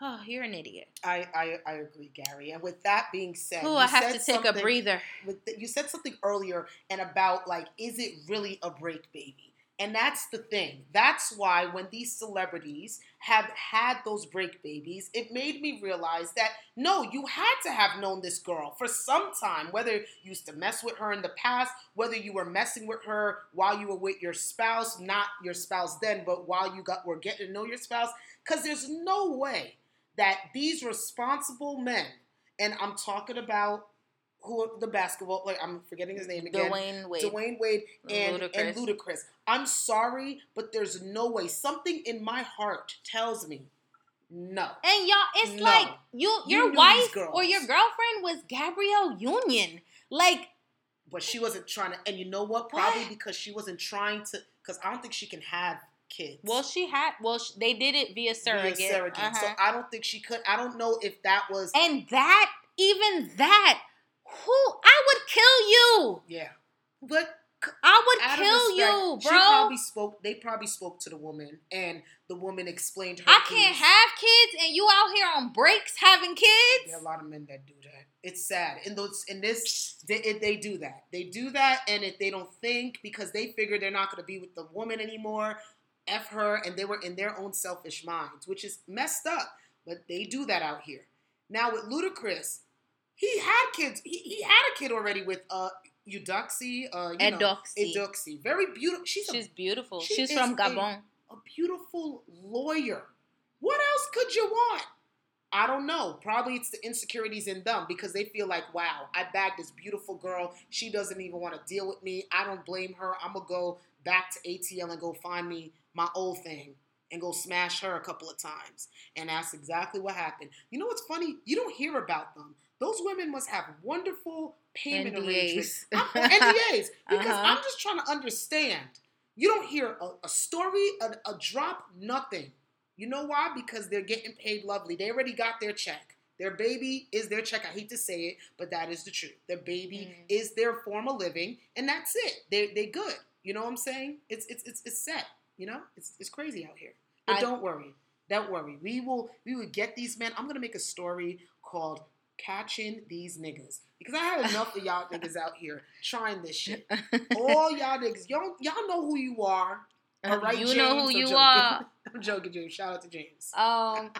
oh, you're an idiot. I, I I agree, Gary. And with that being said, Oh, I have to take a breather. With the, you said something earlier and about like, is it really a break baby? And that's the thing. That's why when these celebrities have had those break babies, it made me realize that no, you had to have known this girl for some time, whether you used to mess with her in the past, whether you were messing with her while you were with your spouse, not your spouse then, but while you got were getting to know your spouse. Because there's no way that these responsible men, and I'm talking about who the basketball, like I'm forgetting his name again. Dwyane Wade. Dwyane Wade and Ludacris. and Ludacris. I'm sorry, but there's no way. Something in my heart tells me no. And y'all, it's No. like you, You your knew wife or your girlfriend was Gabrielle Union. Like, But she wasn't trying to. And you know what? Probably What? because she wasn't trying to. Because I don't think she can have kids. well, she had, well, sh- they did it via Via surrogate. surrogate. So Uh-huh. I don't think she could. I don't know if that was. and that, even that, who I would kill you. yeah. But I would kill respect, you, She bro. probably spoke. They probably spoke to the woman, and the woman explained her. I can't have kids, and you out here on breaks having kids. There are a lot of men that do that. It's sad. In those, in this, they, it- they do that. They do that, and if they don't think because they figure they're not going to be with the woman anymore, f her, and they were in their own selfish minds, which is messed up. But they do that out here. Now with Ludacris, he had kids. He, he had a kid already with uh Eudoxie. Uh, you know, Eudoxie. Eudoxie. Very beautiful. She's, She's a, beautiful. she She's from a- Gabon. a beautiful lawyer. What else could you want? I don't know. Probably it's the insecurities in them because they feel like, wow, I bagged this beautiful girl. She doesn't even want to deal with me. I don't blame her. I'm going to go back to ATL and go find me my old thing and go smash her a couple of times. And that's exactly what happened. You know what's funny? You don't hear about them. Those women must have wonderful payment arrangements. NDAs. I'm- NDAs. Because Uh-huh. I'm just trying to understand. You don't hear a, a story, a, a drop, nothing. You know why? Because they're getting paid lovely. They already got their check. Their baby is their check. I hate to say it, but that is the truth. Their baby Mhm. is their form of living, and that's it. They they good. You know what I'm saying? It's it's it's, it's set. You know, it's it's crazy out here. But I- don't worry, don't worry. We will we will get these men. I'm gonna make a story called "Catching These Niggas" because I had enough of y'all niggas out here trying this shit. All y'all niggas, y'all y'all know who you are. All right, you know who I'm you joking. are. I'm joking, James. Shout out to James. Um,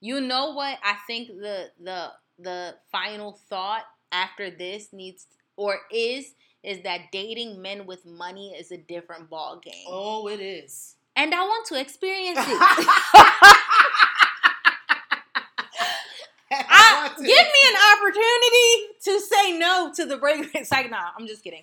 you know what? I think the the the final thought after this needs or is is that dating men with money is a different ball game, Oh, it is. and I want to experience it. I, give me an opportunity to say no to the break. It's like, nah, I'm just kidding.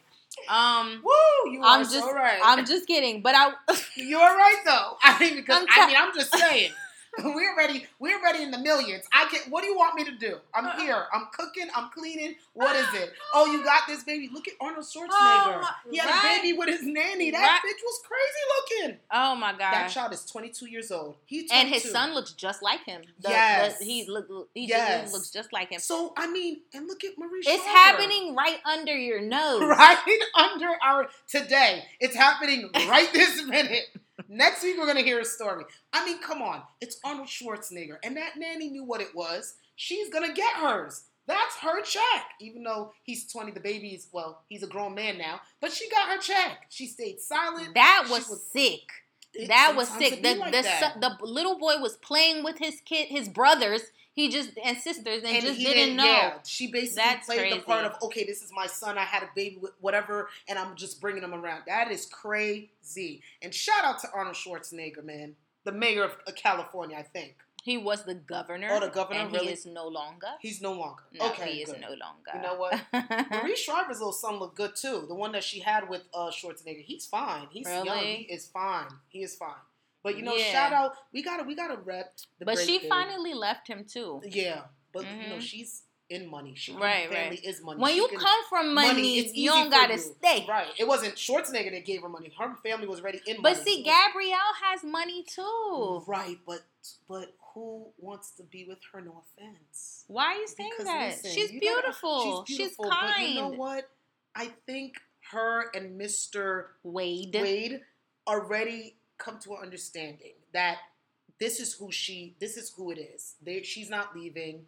Um, Woo! You I'm are just, so right. I'm just kidding. But I, You're right though. I mean, because I'm I mean, I'm just saying. we're ready. We're ready in the millions. I can. What do you want me to do? I'm Uh. here. I'm cooking. I'm cleaning. What is it? Oh, you got this baby. Look at Arnold Schwarzenegger. Oh, my- he had right. a baby with his nanny. That Right. bitch was crazy looking. Oh my god. That child is 22 years old. He's 22. and his son looks just like him. The- Yes. the- he look he Yes. just looks just like him. So I mean, and look at Marie. It's happening right under your nose. right under our today. It's happening right this minute. Next week we're gonna hear a story. I mean, come on, it's Arnold Schwarzenegger, and that nanny knew what it was. She's gonna get hers. That's her check. Even though he's 20, the baby is well, he's a grown man now, but she got her check. She stayed silent. That She was, sick. it- That was sick. The like the, that. the little boy was playing with his kid, his brothers. He just and sisters, and, just he didn't, know. Yeah, she basically That's played crazy. the part of okay, this is my son. I had a baby with whatever, and I'm just bringing him around. That is crazy. And shout out to Arnold Schwarzenegger, man, the mayor of California, I think. He was the governor. Oh, the governor, and really? he is no longer. He's no longer. No, okay, he is good. no longer. You know what? Marie Shriver's little son looked good too. The one that she had with uh, Schwarzenegger, he's fine. He's young. He is fine. He is fine. But you know, Yeah. shout out. We gotta we gotta rep. The but she baby. finally left him too. Yeah, but you know Mhm. she's in money. She Right, her family right. is money. When She you can- come from money, it's you don't gotta you. stay. Right. It wasn't Schwarzenegger that gave her money. Her family was already in But money. see, Gabrielle has money too. Right, but but who wants to be with her? No offense. Why are you saying Because that? listen, she's, you gotta- beautiful. she's she's kind. You know what? I think her and Mr. Wade. Wade already come to an understanding that this is who she. This is who it is. They, she's not leaving.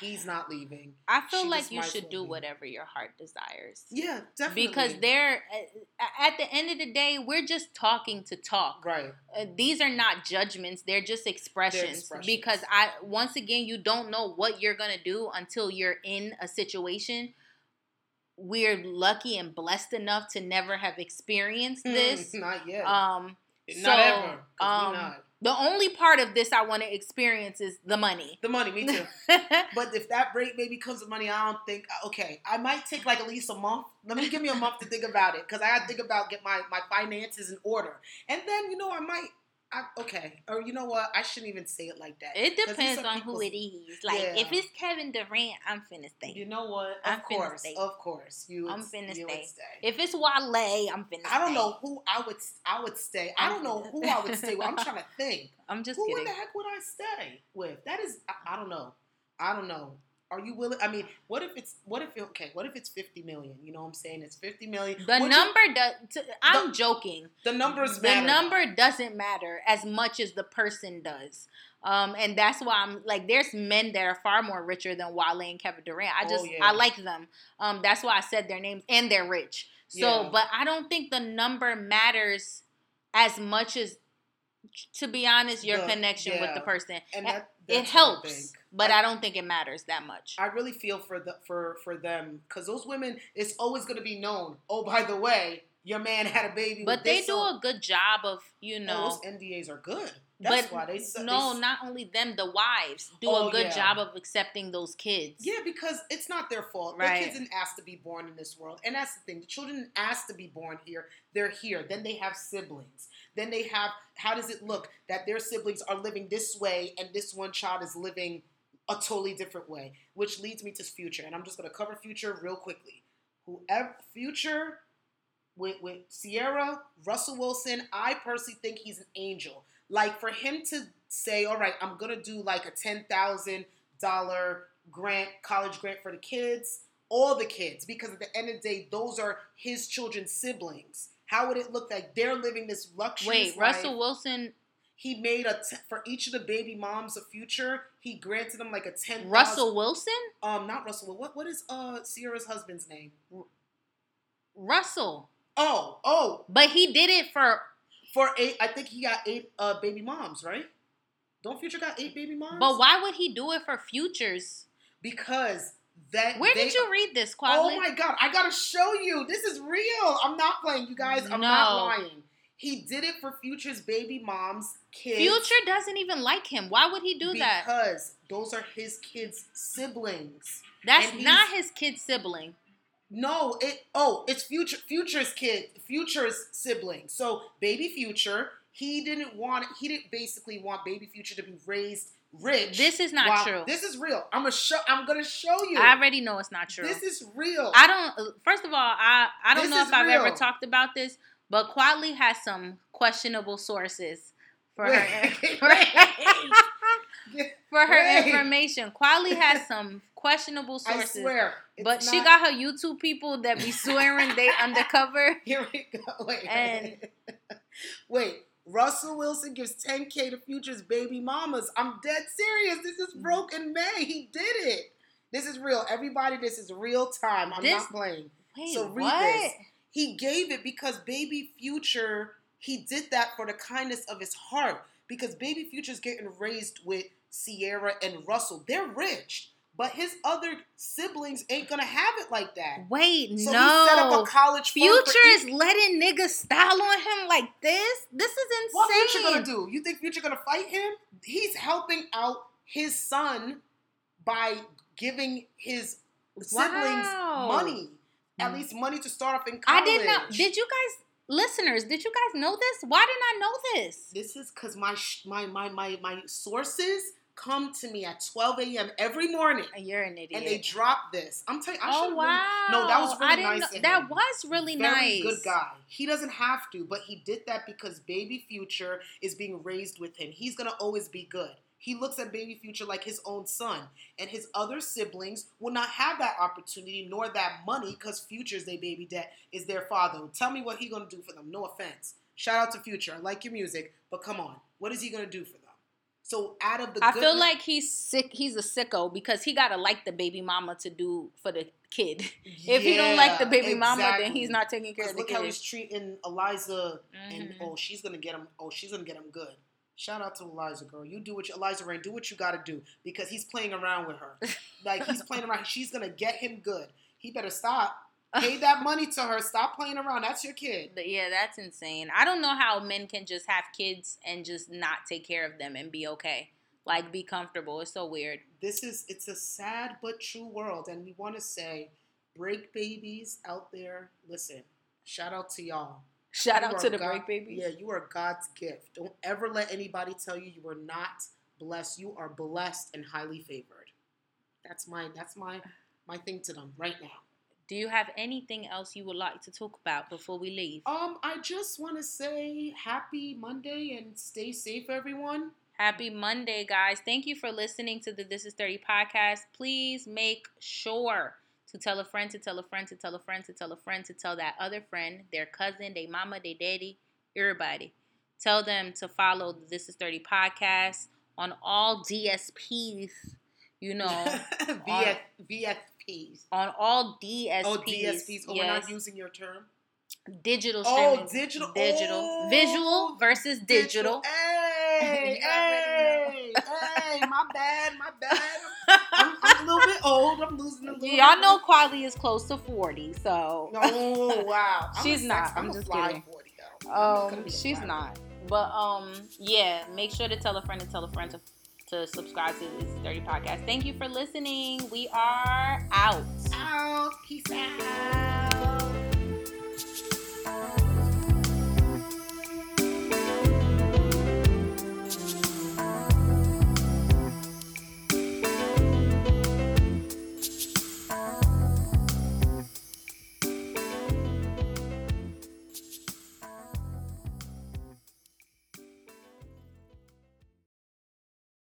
He's not leaving. I feel she like you should do whatever your heart desires. Yeah, definitely. Because they're uh, at the end of the day, we're just talking to talk. right. Uh, these are not judgments; they're just expressions. expressions. Because I, once again, you don't know what you're gonna do until you're in a situation. We're lucky and blessed enough to never have experienced this. not yet. Um, not so, ever. um, not. the only part of this I want to experience is the money. The money, me too. But if that break maybe comes with money, I don't think. Okay, I might take like at least a month. Let me give me a month to think about it because I got to think about get my my finances in order, and then you know I might. I, okay, or you know what? I shouldn't even say it like that. It depends on who it is. Like Yeah. if it's Kevin Durant, I'm finna stay. You know what? I'm Of course, stay. of course, you. Would, I'm finna you stay. Stay. If it's Wale, I'm finna. I don't stay. know who I would. I would stay. I don't know who I would stay with. I'm trying to think. I'm just who kidding. in the heck would I stay with? That is, I, I don't know. I don't know. Are you willing? I mean, what if it's what if okay? What if it's fifty million? You know what I'm saying? It's fifty million. The Would you- number does. I'm joking. the numbers The matter. The number doesn't matter as much as the person does. Um, and that's why I'm like, there's men that are far more richer than Wale and Kevin Durant. I Oh, just, yeah. I like them. Um, that's why I said their names, and they're rich. So, Yeah. but I don't think the number matters as much as, to be honest, your The- connection with the person. and that, it that's what I helps. But I- I don't think it matters that much. I really feel for the for for them because those women, it's always going to be known. Oh, by the way, your man had a baby. But they do a good job of, you Oh, know. those NDAs are good. That's but why they s- they no, not only them, the wives do Oh, a good yeah. job of accepting those kids. Yeah, because it's not their fault. Right. The kids didn't ask to be born in this world. And that's the thing. The children didn't ask to be born here. They're here. Then they have siblings. Then they have how does it look that their siblings are living this way and this one child is living a totally different way? Which leads me to future. And I'm just gonna cover future real quickly. Whoever future with, with Ciara, Russell Wilson, I personally think he's an angel. Like for him to say, all right, I'm gonna do like a ten thousand dollar grant, college grant for the kids, all the kids, because at the end of the day, those are his children's siblings. How would it look like they're living this luxury? Wait, Russell Wilson. He made a t- for each of the baby moms of future. He granted them like a ten. Russell Wilson? um, not Russell. What what is uh Ciara's husband's name? Russell. Oh, oh, But he did it for for eight. I think he got eight uh baby moms, right? Don't Future got eight baby moms? But why would he do it for futures? Because that. Where they- did you read this, Kwame? Oh my god! I gotta show you. This is real. I'm not playing, you guys. I'm not lying. He did it for Future's baby moms, kids. Future doesn't even like him. Why would he do that? because those are his kids' siblings. That's not his kid sibling. No, it oh, it's future future's kid, future's sibling. So baby future, he didn't want he didn't basically want baby future to be raised rich. This is not while- true. This is real. I'm gonna show I'm gonna show you. I already know it's not true. This is real. I don't. Uh, first of all, I I don't This know if I've ever talked about this, but Quatley has some questionable sources for her Wait, for, for her Wait. information. Quatley has some questionable I sources. swear. But she got her YouTube people that be swearing they undercover. Here we go. Wait. And- wait. Russell Wilson gives 10k to Future's baby mamas. I'm dead serious. This is mm. broken May. He did it. This is real. Everybody, this is real time. I'm This- not playing. Wait, So read what? this. He gave it because baby Future, he did that for the kindness of his heart. Because baby Future's getting raised with Ciara and Russell. They're rich. But his other siblings ain't gonna have it like that. Wait, So he set up no. a college Future is letting niggas style on him like this. This is insane. What Future gonna do? You think Future gonna fight him? He's helping out his son by giving his siblings Wow. money, at Mm. least money to start off in college. I didn't know. Did you guys, listeners? Did you guys know this? Why didn't I know this? This is because my sh- my my my my sources come to me at 12 a.m. every morning. You're an idiot. And they drop this. I'm telling you, I oh wow! No, that was really nice know- That him. was really Very nice. good guy. He doesn't have to, but he did that because Baby Future is being raised with him. He's gonna always be good. He looks at Baby Future like his own son, and his other siblings will not have that opportunity nor that money because Future's their baby dad is their father. Tell me what he gonna do for them. No offense. Shout out to Future. I like your music, but come on, what is he gonna do for them? So out of the, I feel like he's sick. He's a sicko because he gotta like the baby mama to do for the kid. if he don't like the Yeah, baby mama, then he's not taking care of the look how kid. he's treating Eliza, and Mhm. oh, she's gonna get him. Oh, she's gonna get him good. Shout out to Eliza, girl. You do what you, Eliza Reign, do what you gotta do because he's playing around with her. like he's playing around. She's gonna get him good. He better stop. Pay that money to her. Stop playing around. That's your kid. But yeah, that's insane. I don't know how men can just have kids and just not take care of them and be okay. Like be comfortable. It's so weird. This is it's a sad but true world, and we want to say, break babies out there. Listen, shout out to y'all. Shout You out to the God- break babies. Yeah, you are God's gift. Don't ever let anybody tell you you are not blessed. You are blessed and highly favored. That's my that's my my thing to them right now. Do you have anything else you would like to talk about before we leave? Um, I just want to say happy Monday and stay safe, everyone. Happy Monday, guys. Thank you for listening to the This Is 30 podcast. Please make sure to tell a friend, to tell a friend, to tell a friend, to tell a friend, to tell that other friend, their cousin, their mama, their daddy, everybody. Tell them to follow the This Is 30 podcast on all DSPs, you know, VF, VFPs. on all DSPs. Oh, DSPs. Oh, we're not using your term. digital Oh, streaming. digital. Digital. Oh, Visual versus digital. Hey, You already hey, hey, my bad, my bad little bit old. I'm losing a little. Y'all know Quali is close to forty, so. Oh wow! she's I'm not. i I'm, I'm just kidding. 40, um, she's not. But um, yeah. Make sure to tell a friend to tell a friend to to subscribe to this dirty podcast. Thank you for listening. We are out. Out. Peace out.